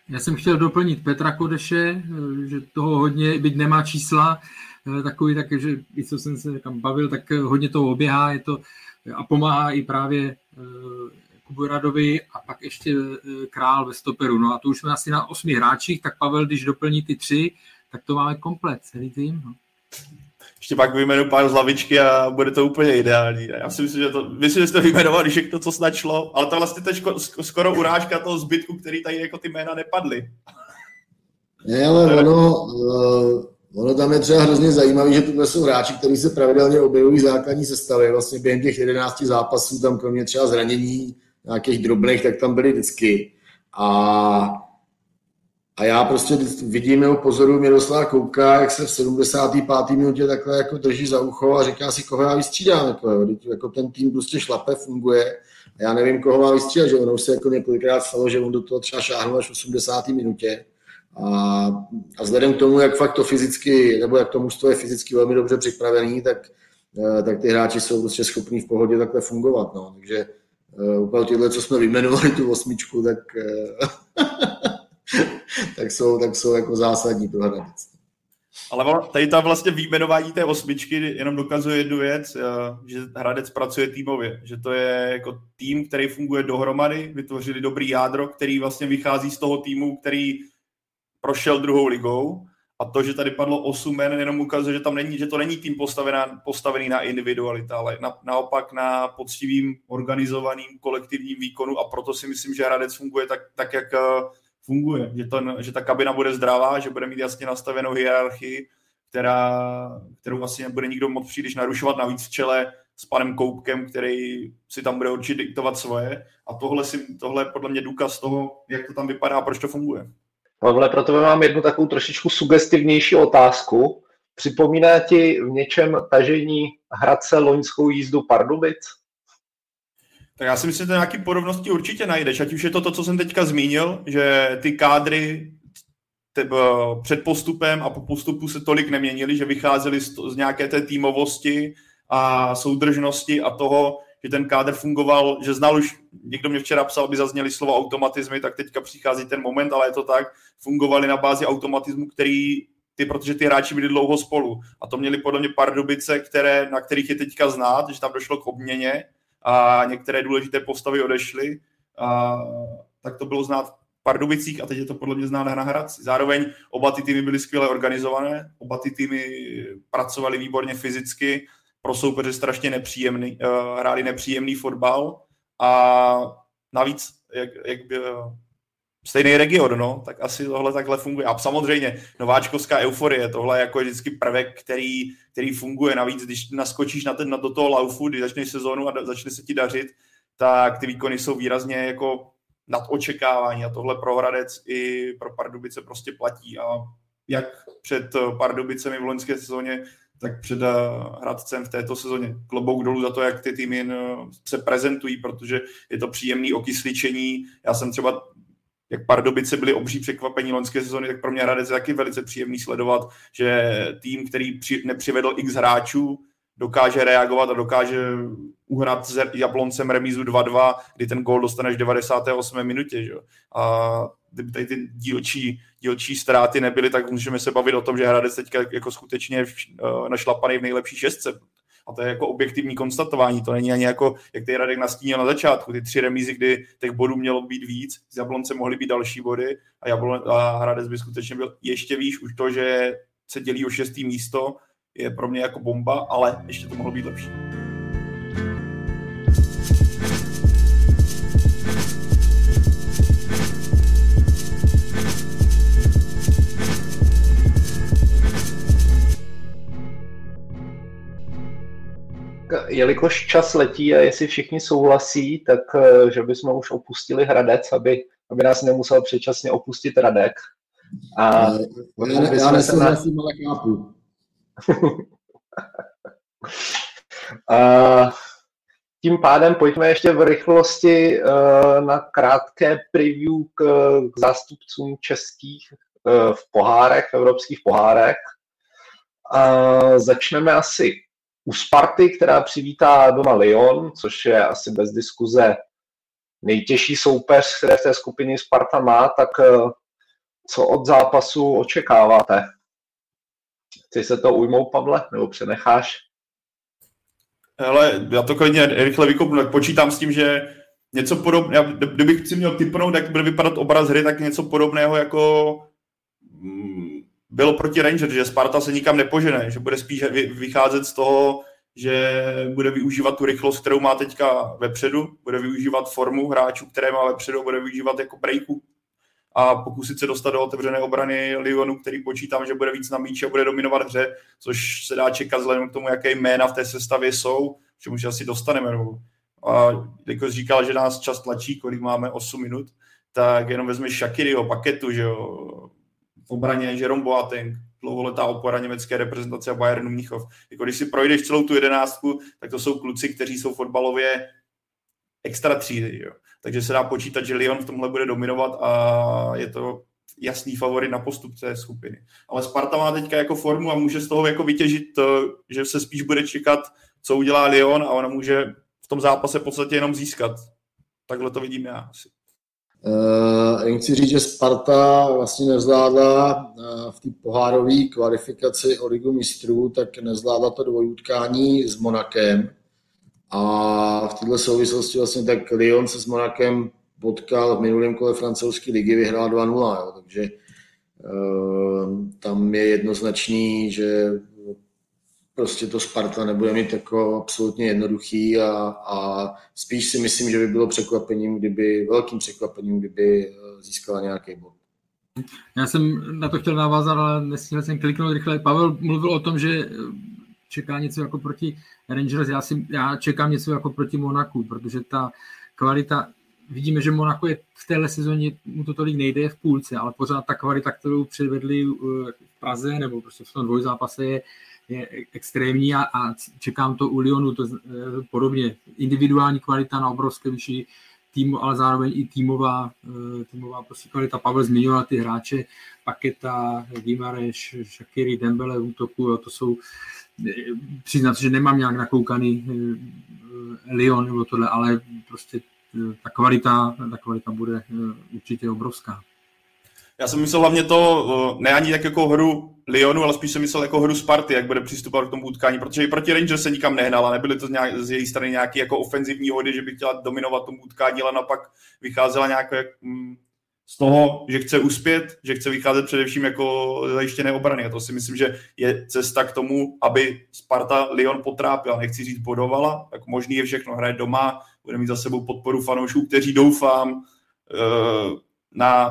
Já jsem chtěl doplnit Petra Kodeše, že toho hodně, byť nemá čísla, Eh, takový, tak, že i co jsem se tam bavil, tak eh, hodně toho oběhá je to, a pomáhá i právě eh, Kubu Radovi a pak ještě Král ve stoperu. No a to už jsme asi na osmi hráčích, tak Pavel, když doplní ty tři, tak to máme komplet, celý tým. No. Ještě pak vyjmenu pár z lavičky a bude to úplně ideální. Já si myslím, že to, myslím, že jste vyjmenovali všechno, co snad šlo, ale to vlastně teď skoro urážka toho zbytku, který tady jako ty jména nepadly. Ne, ale ono, Ono tam je třeba hrozně zajímavé, že tohle jsou hráči, kteří se pravidelně objevují v základní sestavě. Vlastně během těch 11 zápasů tam kromě třeba zranění nějakých drobných, tak tam byli vždycky. A, a já prostě vidím jeho pozoru Miroslava Kouka, jak se v 75. minutě takhle jako drží za ucho a říká si, koho já vystřídám. Jako, jako ten tým prostě šlape, funguje. A já nevím, koho má vystřídat, že ono už se jako několikrát stalo, že on do toho třeba šáhnul až v 80. minutě a, a vzhledem k tomu, jak fakt to fyzicky, nebo jak to mužstvo je fyzicky velmi dobře připravený, tak, eh, tak ty hráči jsou prostě schopní v pohodě takhle fungovat. No. Takže úplně tyhle, co jsme vyjmenovali, tu osmičku, tak, uh, tak, jsou, tak jsou jako zásadní pro Hradec. Ale tady ta vlastně výjmenování té osmičky jenom dokazuje jednu věc, že Hradec pracuje týmově, že to je jako tým, který funguje dohromady, vytvořili dobrý jádro, který vlastně vychází z toho týmu, který prošel druhou ligou a to, že tady padlo 8 men, jenom ukazuje, že tam není, že to není tým postavený, postavený na individualita, ale na, naopak na poctivým, organizovaným kolektivním výkonu a proto si myslím, že Hradec funguje tak, tak jak eh, funguje, že, to, že ta kabina bude zdravá, že bude mít jasně nastavenou hierarchii, která, kterou vlastně nebude nikdo moc příliš narušovat, navíc v čele s panem Koupkem, který si tam bude určitě diktovat svoje. A tohle, si, tohle je podle mě důkaz toho, jak to tam vypadá a proč to funguje. Pavle, pro tebe mám jednu takovou trošičku sugestivnější otázku. Připomíná ti v něčem tažení Hradce loňskou jízdu Pardubic? Tak já si myslím, že nějaké podobnosti určitě najdeš. Ať už je to to, co jsem teďka zmínil, že ty kádry před postupem a po postupu se tolik neměnili, že vycházeli z, z nějaké té týmovosti a soudržnosti a toho, že ten kádr fungoval, že znal už, někdo mě včera psal, aby zazněli slovo automatizmy, tak teďka přichází ten moment, ale je to tak, fungovali na bázi automatismu, který ty, protože ty hráči byli dlouho spolu. A to měli podle mě Pardubice, které, na kterých je teďka znát, že tam došlo k obměně a některé důležité postavy odešly. A, tak to bylo znát v Pardubicích a teď je to podle mě znát na Hradci. Zároveň oba ty týmy byly skvěle organizované, oba ty týmy pracovali výborně fyzicky, pro soupeře strašně nepříjemný, uh, hráli nepříjemný fotbal a navíc, jak, jak by, uh, stejný region, no, tak asi tohle takhle funguje. A samozřejmě nováčkovská euforie, tohle je jako vždycky prvek, který, který funguje. Navíc, když naskočíš na ten, na do toho laufu, když začneš sezónu a da, začne se ti dařit, tak ty výkony jsou výrazně jako nad očekávání a tohle pro Hradec i pro Pardubice prostě platí a jak před Pardubicemi v loňské sezóně, tak před eh, Hradcem v této sezóně. Klobouk dolů za to, jak ty týmy eh, se prezentují, protože je to příjemný okysličení. Já jsem třeba jak Pardubice byly obří překvapení loňské sezóny, tak pro mě Hradec je taky velice příjemný sledovat, že tým, který při, nepřivedl x hráčů, dokáže reagovat a dokáže uhrát s Jabloncem remízu 2-2, kdy ten gól dostaneš v 98. minutě. Že? A kdyby tady ty dílčí, dílčí ztráty nebyly, tak můžeme se bavit o tom, že Hradec teďka jako skutečně uh, našlapaný v nejlepší šestce. A to je jako objektivní konstatování, to není ani jako, jak ty Radek nastínil na začátku, ty tři remízy, kdy těch bodů mělo být víc, z Jablonce mohly být další body a, Jablon, a Hradec by skutečně byl ještě výš, už to, že se dělí o šestý místo, je pro mě jako bomba, ale ještě to mohlo být lepší. Jelikož čas letí a jestli všichni souhlasí, tak eh, že bychom už opustili Hradec, aby, aby nás nemusel předčasně opustit Radek. A já, já nesouhlasím, na... ale chápu. a tím pádem pojďme ještě v rychlosti uh, na krátké preview k, k zástupcům českých uh, v pohárech, v evropských pohárech. Uh, začneme asi u Sparty, která přivítá doma Lyon, což je asi bez diskuze nejtěžší soupeř, které v té skupině Sparta má, tak eh, co od zápasu očekáváte? Chci se to ujmout, Pavle, nebo přenecháš? Ale já to klidně rychle vykopnu, tak počítám s tím, že něco podobného, kdybych si měl typnout, jak bude vypadat obraz hry, tak něco podobného jako mm, bylo proti Rangers, že Sparta se nikam nepožene, že bude spíš vycházet z toho, že bude využívat tu rychlost, kterou má teďka vepředu, bude využívat formu hráčů, které má vepředu, bude využívat jako breaku a pokusit se dostat do otevřené obrany Lyonu, který počítám, že bude víc na míči a bude dominovat hře, což se dá čekat vzhledem k tomu, jaké jména v té sestavě jsou, čemu už asi dostaneme. A jako říkal, že nás čas tlačí, kolik máme 8 minut, tak jenom vezme Shakiryho paketu, že jo, v obraně Jerome Boateng, dlouholetá opora německé reprezentace a Bayernu Mnichov. Jako když si projdeš celou tu jedenáctku, tak to jsou kluci, kteří jsou fotbalově extra třídy. Jo. Takže se dá počítat, že Lyon v tomhle bude dominovat a je to jasný favorit na postup té skupiny. Ale Sparta má teďka jako formu a může z toho jako vytěžit to, že se spíš bude čekat, co udělá Lyon a ona může v tom zápase v podstatě jenom získat. Takhle to vidím já asi. Uh, jen chci říct, že Sparta vlastně nezvládla uh, v té pohárové kvalifikaci o ligu mistrů, tak nezvládla to dvojutkání s Monakem. A v této souvislosti vlastně tak Lyon se s Monakem potkal v minulém kole francouzské ligy, vyhrál 2-0, takže uh, tam je jednoznačný, že prostě to Sparta nebude mít jako absolutně jednoduchý a, a spíš si myslím, že by bylo překvapením, kdyby, velkým překvapením, kdyby eh, získala nějaký bod. Já jsem na to chtěl navázat, ale nesměl jsem kliknout rychle. Pavel mluvil o tom, že čeká něco jako proti Rangers. Já, si, já čekám něco jako proti Monaku, protože ta kvalita vidíme, že Monaco je v téhle sezóně, mu to tolik nejde v půlce, ale pořád ta kvalita, kterou předvedli v Praze nebo prostě v tom dvojzápase je, je extrémní a, a čekám to u Lyonu to, podobně. Individuální kvalita na obrovské vyšší tým, ale zároveň i týmová, týmová prostě kvalita. Pavel zmiňoval ty hráče, Paketa, Gimareš, Shakiri, Dembele v útoku, jo, to jsou přiznat, že nemám nějak nakoukaný Lyon nebo tohle, ale prostě ta kvalita, ta kvalita bude určitě obrovská. Já jsem myslel hlavně to, ne ani tak jako hru Lyonu, ale spíš jsem myslel jako hru Sparty, jak bude přistupovat k tomu utkání, protože i proti Rangers se nikam nehnala, nebyly to nějak, z její strany nějaké jako ofenzivní hody, že by chtěla dominovat tomu utkání, ale naopak vycházela nějak jak, mm, z toho, že chce uspět, že chce vycházet především jako zajištěné obrany. A to si myslím, že je cesta k tomu, aby Sparta Lyon potrápila. Nechci říct bodovala, tak možný je všechno. Hraje doma, bude mít za sebou podporu fanoušů, kteří doufám eh, na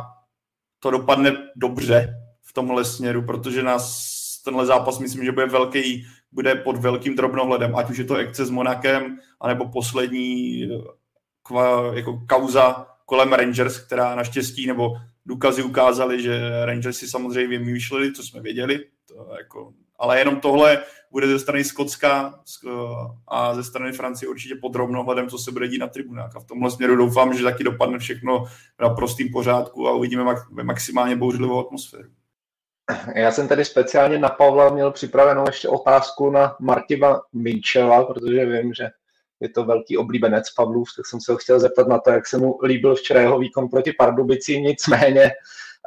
to dopadne dobře v tomhle směru, protože nás tenhle zápas myslím, že bude velký, bude pod velkým drobnohledem, ať už je to ekce s Monakem, anebo poslední kva, jako kauza kolem Rangers, která naštěstí, nebo důkazy ukázaly, že Rangers si samozřejmě vymýšleli, co jsme věděli, to jako, ale jenom tohle bude ze strany Skotska a ze strany Francie určitě podrobno hledem, co se bude dít na tribunách. A v tomhle směru doufám, že taky dopadne všechno na prostým pořádku a uvidíme maximálně bouřlivou atmosféru. Já jsem tady speciálně na Pavla měl připravenou ještě otázku na Martiva Minčela, protože vím, že je to velký oblíbenec Pavlův, tak jsem se ho chtěl zeptat na to, jak se mu líbil včera jeho výkon proti Pardubicím, nicméně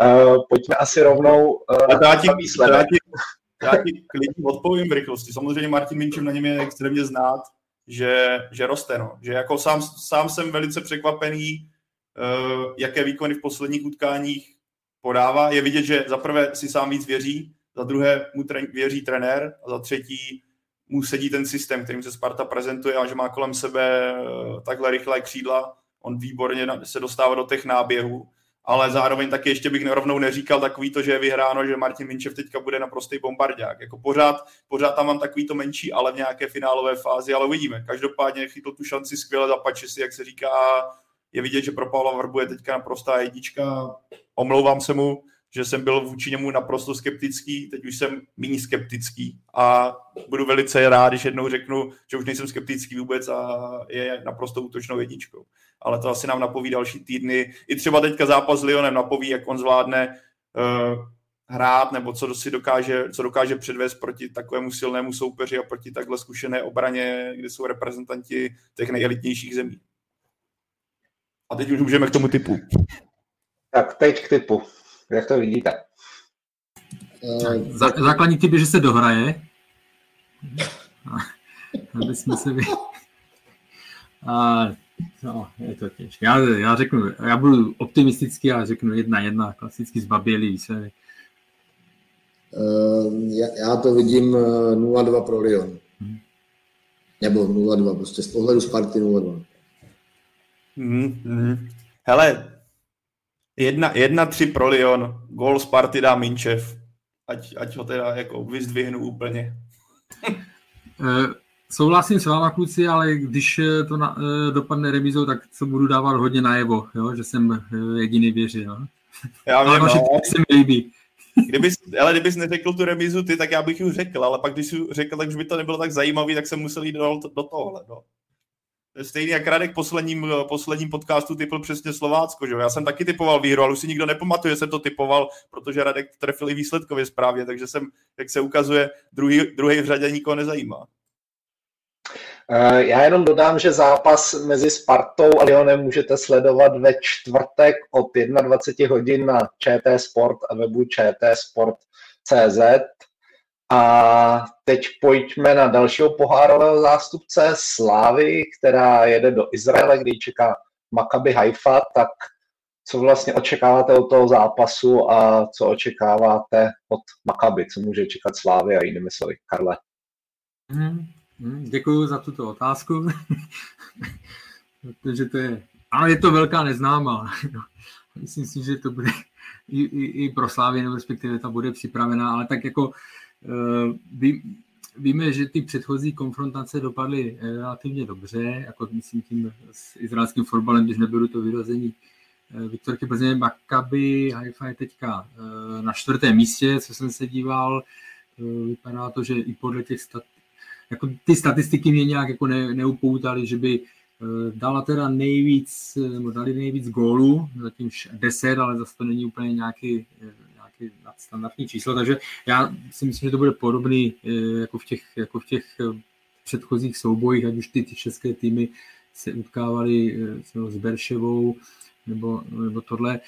uh, pojďme asi rovnou uh, na výsledek. Já ti, klidně odpovím v rychlosti. Samozřejmě Martin Minčev na něm je extrémně znát, že, že roste. No. Že jako sám, sám jsem velice překvapený, uh, jaké výkony v posledních utkáních podává. Je vidět, že za prvé si sám víc věří, za druhé mu věří trenér a za třetí mu sedí ten systém, kterým se Sparta prezentuje a že má kolem sebe eh, takhle rychlé křídla. On výborně se dostává do těch náběhů, ale zároveň taky ještě bych rovnou neříkal takový to, že je vyhráno, že Martin Minčev teďka bude naprostý bombardák. Jako pořád, pořád tam mám takový to menší, ale v nějaké finálové fázi, ale uvidíme. Každopádně chytl tu šanci skvěle zapače si, jak se říká, je vidět, že pro Pavla Varbu je teďka naprostá jednička. Omlouvám se mu, že jsem byl vůči němu naprosto skeptický, teď už jsem méně skeptický a budu velice rád, když jednou řeknu, že už nejsem skeptický vůbec a je naprosto útočnou jedničkou. Ale to asi nám napoví další týdny. I třeba teďka zápas s Lyonem napoví, jak on zvládne uh, hrát, nebo co si dokáže, co dokáže předvést proti takovému silnému soupeři a proti takhle zkušené obraně, kde jsou reprezentanti těch nejelitnějších zemí. A teď už můžeme k tomu typu. Tak teď k typu. Jak to vidíte? Zá, základní typ je, že se dohraje. Aby jsme se vy... A, no, je to těžké. Já, já řeknu, já budu optimistický a řeknu jedna jedna, klasicky zbabělý výsledek. Uh, já, já to vidím 0-2 pro Lyon. Hmm. Nebo 0-2, prostě z pohledu Sparty 0-2. Hmm, hmm. Hele, Jedna, jedna tři pro Lyon, gol Sparty dá Minčev. Ať, ať ho teda jako vyzdvihnu úplně. Eh, souhlasím s váma, kluci, ale když eh, to na, eh, dopadne remizou, tak to budu dávat hodně najevo, jo? že jsem jediný věřil. Já vím, ale no. se mi líbí. Kdybys, ale kdybys neřekl tu remizu ty, tak já bych ji řekl, ale pak když jsi řekl, tak už by to nebylo tak zajímavý, tak jsem musel jít do, do tohle. No. Stejně jak Radek posledním, posledním podcastu typl přesně Slovácko, že? Já jsem taky typoval výhru, ale už si nikdo nepamatuje, jsem to typoval, protože Radek trefil i výsledkově správně, takže jsem, jak se ukazuje, druhý, druhý v řadě nikoho nezajímá. Eh, já jenom dodám, že zápas mezi Spartou a Lyonem můžete sledovat ve čtvrtek od 21 hodin na ČT Sport a webu čtsport.cz. A teď pojďme na dalšího pohárového zástupce Slávy, která jede do Izraele, kde čeká Maccabi Haifa, tak co vlastně očekáváte od toho zápasu a co očekáváte od Maccabi, co může čekat Slávy a jinými slovy. Karle. Hmm, hmm, děkuji za tuto otázku, protože to je, ano, je to velká neznámá. Myslím si, že to bude i, i, i pro Slávy, nebo respektive ta bude připravená, ale tak jako Eh, vy, víme, že ty předchozí konfrontace dopadly relativně dobře, jako myslím tím s izraelským fotbalem, když nebylo to vyrazení Viktorky Plzeň, Maccabi, Haifa je teďka na čtvrtém místě, co jsem se díval, vypadá to, že i podle těch stat, jako ty statistiky mě nějak jako ne, neupoutaly, že by Eh, dala teda nejvíc, eh, nebo dali nejvíc gólů, zatím 10, ale zase to není úplně nějaký, eh, nějaký nadstandardní číslo, takže já si myslím, že to bude podobný jako v těch, jako v těch předchozích soubojích, ať už ty, ty české týmy se utkávaly s Berševou nebo, nebo tohle.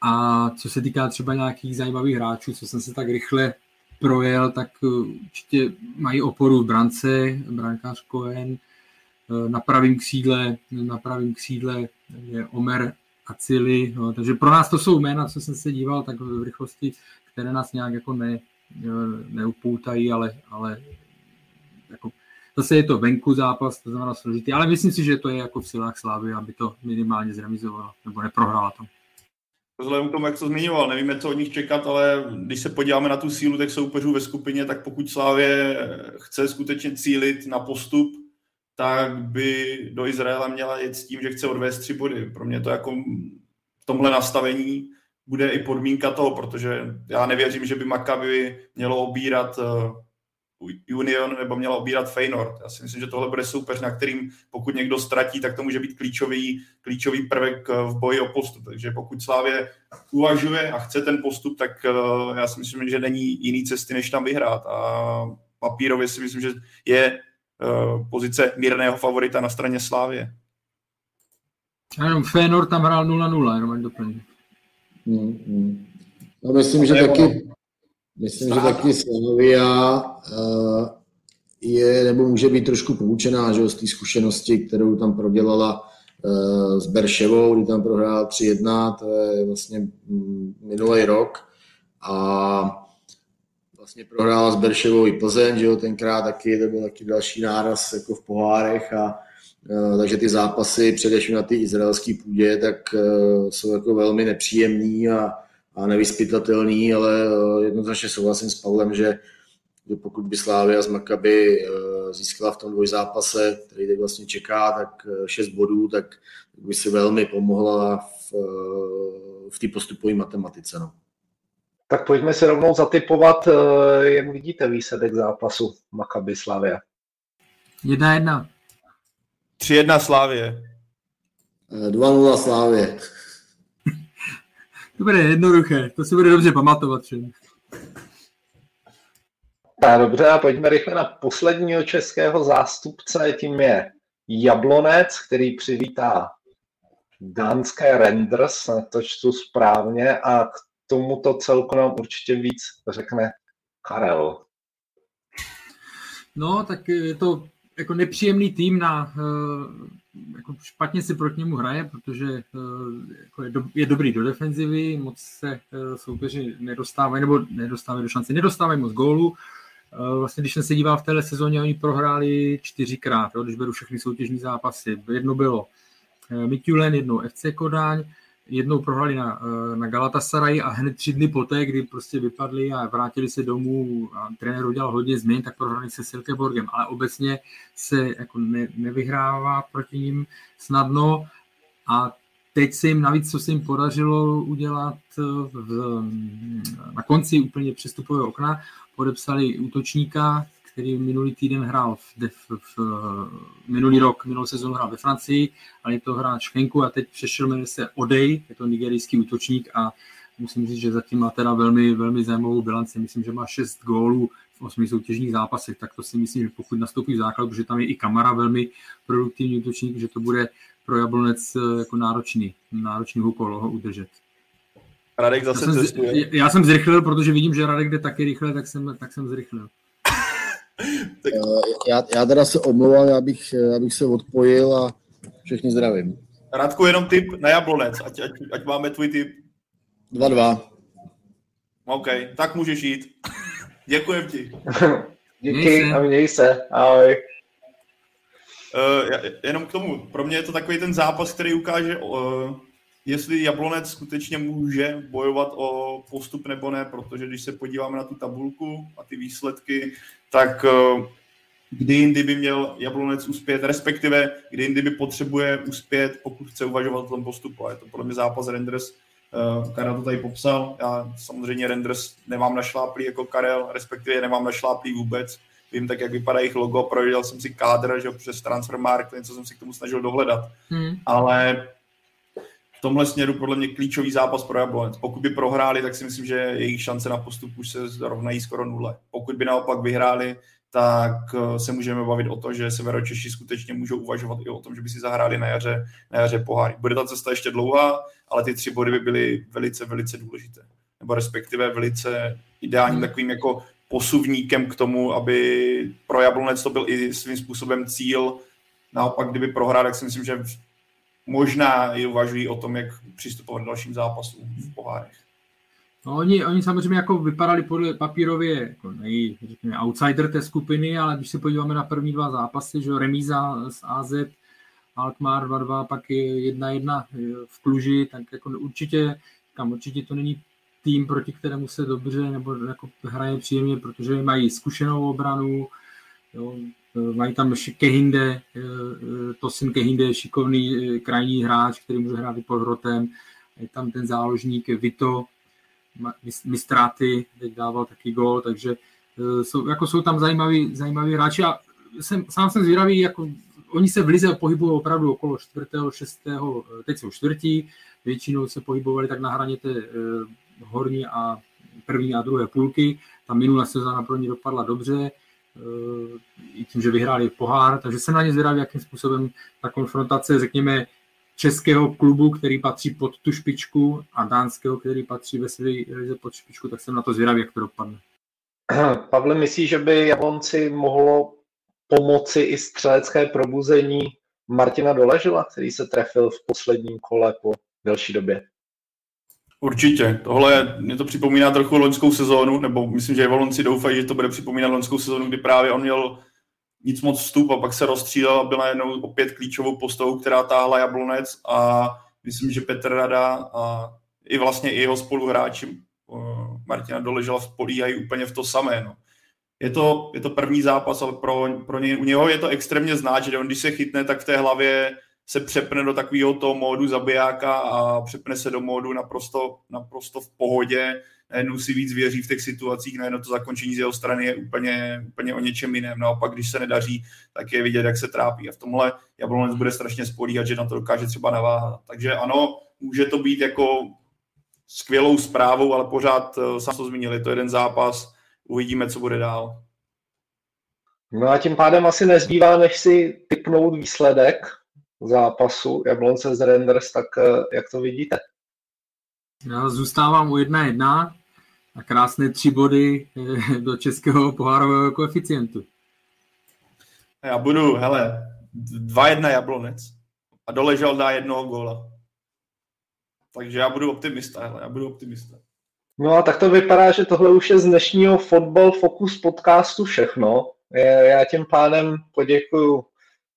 A co se týká třeba nějakých zajímavých hráčů, co jsem se tak rychle projel, tak určitě mají oporu v brance, brankář Cohen, Eh, na pravém křídle, na pravém křídle je Omer Acili, no, takže pro nás to jsou jména, co jsem se díval, tak v rychlosti, které nás nějak jako ne, neupoutají, ale, ale jako, zase je to venku zápas, to znamená složitý, ale myslím si, že to je jako v silách Slávy, aby to minimálně zremizovalo, nebo neprohrála to. Vzhledem k tomu, jak to zmiňoval, nevíme, co od nich čekat, ale když se podíváme na tu sílu těch soupeřů ve skupině, tak pokud Slávě chce skutečně cílit na postup, tak by do Izraela měla jít s tím, že chce odvést tři body. Pro mě to jako v tomhle nastavení bude i podmínka toho, protože já nevěřím, že by Maccabi mělo obírat uh, Union nebo mělo obírat Feyenoord. Já si myslím, že tohle bude soupeř, na kterým pokud někdo ztratí, tak to může být klíčový, klíčový prvek uh, v boji o postup. Takže pokud Slávě uvažuje a chce ten postup, tak uh, já si myslím, že není jiný cesty, než tam vyhrát. A papírově si myslím, že je Eh, pozice mírného favorita na straně Slávě. Jenom Fénor tam hrál 0-0, jenom doplním. Hmm, hmm. No, myslím, že taky, myslím, že taky Slavia uh, je, nebo může být trošku poučená že, z té zkušenosti, kterou tam prodělala uh, s Berševou, kdy tam prohrál 3-1, to je vlastně mm, minulý rok. A vlastně prohrála s Berševou i Plzeň, že jo, tenkrát taky, to byl taky další náraz jako v pohárech a uh, takže ty zápasy, především na ty izraelské půdě, tak uh, jsou jako velmi nepříjemný a, a nevyspytatelný, ale uh, jednoznačně souhlasím s Pavlem, že, pokud by Slávia z Makaby získala v tom dvojzápase, který teď vlastně čeká, tak 6 bodů, tak by si velmi pomohla v, v té postupové matematice. No. Tak pojďme si rovnou zatypovat, eh, jak vidíte výsledek zápasu Maccabi Slavia. 1-1. 3-1 Slávě. 2-0 Slávě. To bude jednoduché, to si bude dobře pamatovat všem. Tak dobře, a pojďme rychle na posledního českého zástupce, tím je Jablonec, který přivítá dánské Renders, na to čtu správně, a k tomuto celku nám určitě víc řekne Karel. No, tak je to jako nepříjemný tým na eh, jako špatně si proti němu hraje, protože eh, jako je, do, je dobrý do defenzivy, moc se eh, soupeři nedostávají, nebo nedostávají do šance, nedostávají moc gólů. Vlastně, když jsem se díval v téhle sezóně, oni prohráli čtyřikrát, jo, když beru všechny soutěžní zápasy. Jedno bylo Mikulen, jednou FC Kodáň, jednou prohrali na, eh, na Galatasaray a hned tři dny poté, kdy prostě vypadli a vrátili se domů a trenér udělal hodně změn, tak prohrali se Silkeborgem, ale obecně se jako ne, nevyhrává proti ním snadno. A teď se jim navíc, co se jim podařilo udělat eh, v, na konci úplně přestupového okna, podepsali útočníka, který minulý týden hrál v, v, v, minulý rok, minulou sezónu hrál ve Francii, ale je to hráč Henku a teď přešel jmenuje se Odej, je to nigerijský útočník a musím říct, že zatím má teda velmi, velmi zajímavou bilanci. Myslím, že má 6 gólů v osmi soutěžních zápasech, tak to si myslím, že pokud nastoupí v základu, protože tam je i Kamara velmi produktivní útočník, že to bude pro Jablonec eh, jako náročný, náročný úkol ho udržet. Radek zase já jsem, já jsem zrychlil, protože vidím, že Radek jde taky rychle, tak jsem, tak jsem zrychlil. Tak... Eh, já, já teda se omlouvám, já bych, já bych se odpojil a všechny zdravím. Radku, jenom tip na Jablonec, ať, ať, ať máme tvůj tip. 2-2. OK, tak můžeš jít. Děkujem ti. Díky a měj se. Ahoj. Uh, jenom k tomu, pro mě je to takový ten zápas, který ukáže uh, jestli Jablonec skutečně může bojovat o postup nebo ne, protože když se podíváme na tu tabulku a ty výsledky, tak eh, kdy jindy by měl Jablonec uspět, respektive kdy jindy by potřebuje uspět, pokud chce uvažovat o tom postupu. A je to podle mě zápas Renders, uh, Karel to tady popsal. Já samozřejmě Renders nemám našláplý jako Karel, respektive nemám našláplý vůbec. Vím tak, jak vypadá jejich logo, projel jsem si kádr, že přes Transfermarkt, něco jsem si k tomu snažil dohledat. Hmm. Ale v tomhle směru podle mě klíčový zápas pro Jablonec. Pokud by prohráli, tak si myslím, že jejich šance na postup už se rovnají skoro nule. Pokud by naopak vyhráli, tak eh, se můžeme bavit o to, že Severočeši skutečně můžou uvažovat i o tom, že by si zahráli na jaře, na jaře poháry. Bude ta cesta ještě dlouhá, ale ty tři body by byly velice, velice důležité. Nebo respektive velice ideálním hmm. takovým jako posuvníkem k tomu, aby pro Jablonec to byl i svým způsobem cíl. Naopak, kdyby prohrál, tak si myslím, že možná i uvažují o tom, jak přistupovat k dalším zápasům v pohárech. No, oni, oni samozřejmě jako vypadali podle papírově jako nej, řekněme, outsider té skupiny, ale když se podíváme na první dva zápasy, že remíza z AZ, Alkmaar 2-2, pak je 1-1 v Kluži, tak jako určitě, tam určitě to není tým, proti kterému se dobře nebo jako hraje příjemně, protože mají zkušenou obranu, jo, mají tam Kehinde, eh, eh, Tosin Kehinde je šikovný eh, krajní hráč, který může hrát i pod hrotem, je tam ten záložník Vito, Mistráty, teď dával taky gol, takže jsou, jako jsou tam zajímaví, zajímaví hráči. A jsem, sám jsem zvědavý, jako oni se v Lize pohybují opravdu okolo čtvrtého, šestého, teď jsou čtvrtí, většinou se pohybovali tak na hraně té horní a první a druhé půlky. Ta minulá sezóna pro ně dopadla dobře, i tím, že vyhráli pohár, takže se na ně zvědavý, jakým způsobem ta konfrontace, řekněme, českého klubu, který patří pod tu špičku a dánského, který patří ve své pod špičku, tak jsem na to zvědavý, jak to dopadne. Pavle, myslí, že by Jablonci mohlo pomoci i střelecké probuzení Martina Doležila, který se trefil v posledním kole po delší době? Určitě. Tohle mě to připomíná trochu loňskou sezónu, nebo myslím, že Valonci doufají, že to bude připomínat loňskou sezónu, kdy právě on měl nic moc vstup a pak se rozstřílel a byla najednou opět klíčovou postavou, která táhla Jablonec a myslím, že Petr Rada a i vlastně i jeho spoluhráči Martina Doležela políhají úplně v to samé. No. Je, to, je to první zápas, ale pro, pro něj, u něho je to extrémně znát, že on když se chytne, tak v té hlavě se přepne do takového toho módu zabijáka a přepne se do módu naprosto, naprosto v pohodě, najednou si víc věří v těch situacích, najednou to zakončení z jeho strany je úplně, úplně o něčem jiném. Naopak, když se nedaří, tak je vidět, jak se trápí. A v tomhle Jablonec bude strašně spolíhat, že na to dokáže třeba naváhat. Takže ano, může to být jako skvělou zprávou, ale pořád, eh, sám to zmínili, to je jeden zápas, uvidíme, co bude dál. No a tím pádem asi nezbývá, než si typnout výsledek zápasu Jablonce z Renders, tak eh, jak to vidíte? Já zůstávám u jedna jedna a krásné tři body eh, do českého pohárového koeficientu. Já budu, hele, 2-1 Jablonec a doležel dá jednoho góla. Takže já budu optimista, hele, já budu optimista. No a tak to vypadá, že tohle už je z dnešního Fotbal Focus podcastu všechno. Já tím pádem poděkuju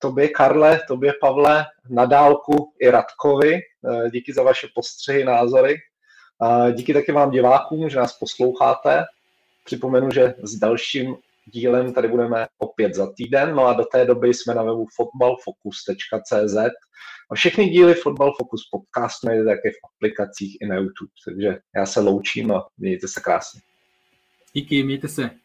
tobě, Karle, tobě, Pavle, Nadálku i Radkovi. Eh, díky za vaše postřehy, názory. Díky taky vám divákům, že nás posloucháte. Připomenu, že s dalším dílem tady budeme opět za týden, no a do té doby jsme na webu fotbalfocus.cz a všechny díly Fotbal Focus podcast najdete také v aplikacích i na YouTube, takže já se loučím a mějte se krásně. Díky, mějte se.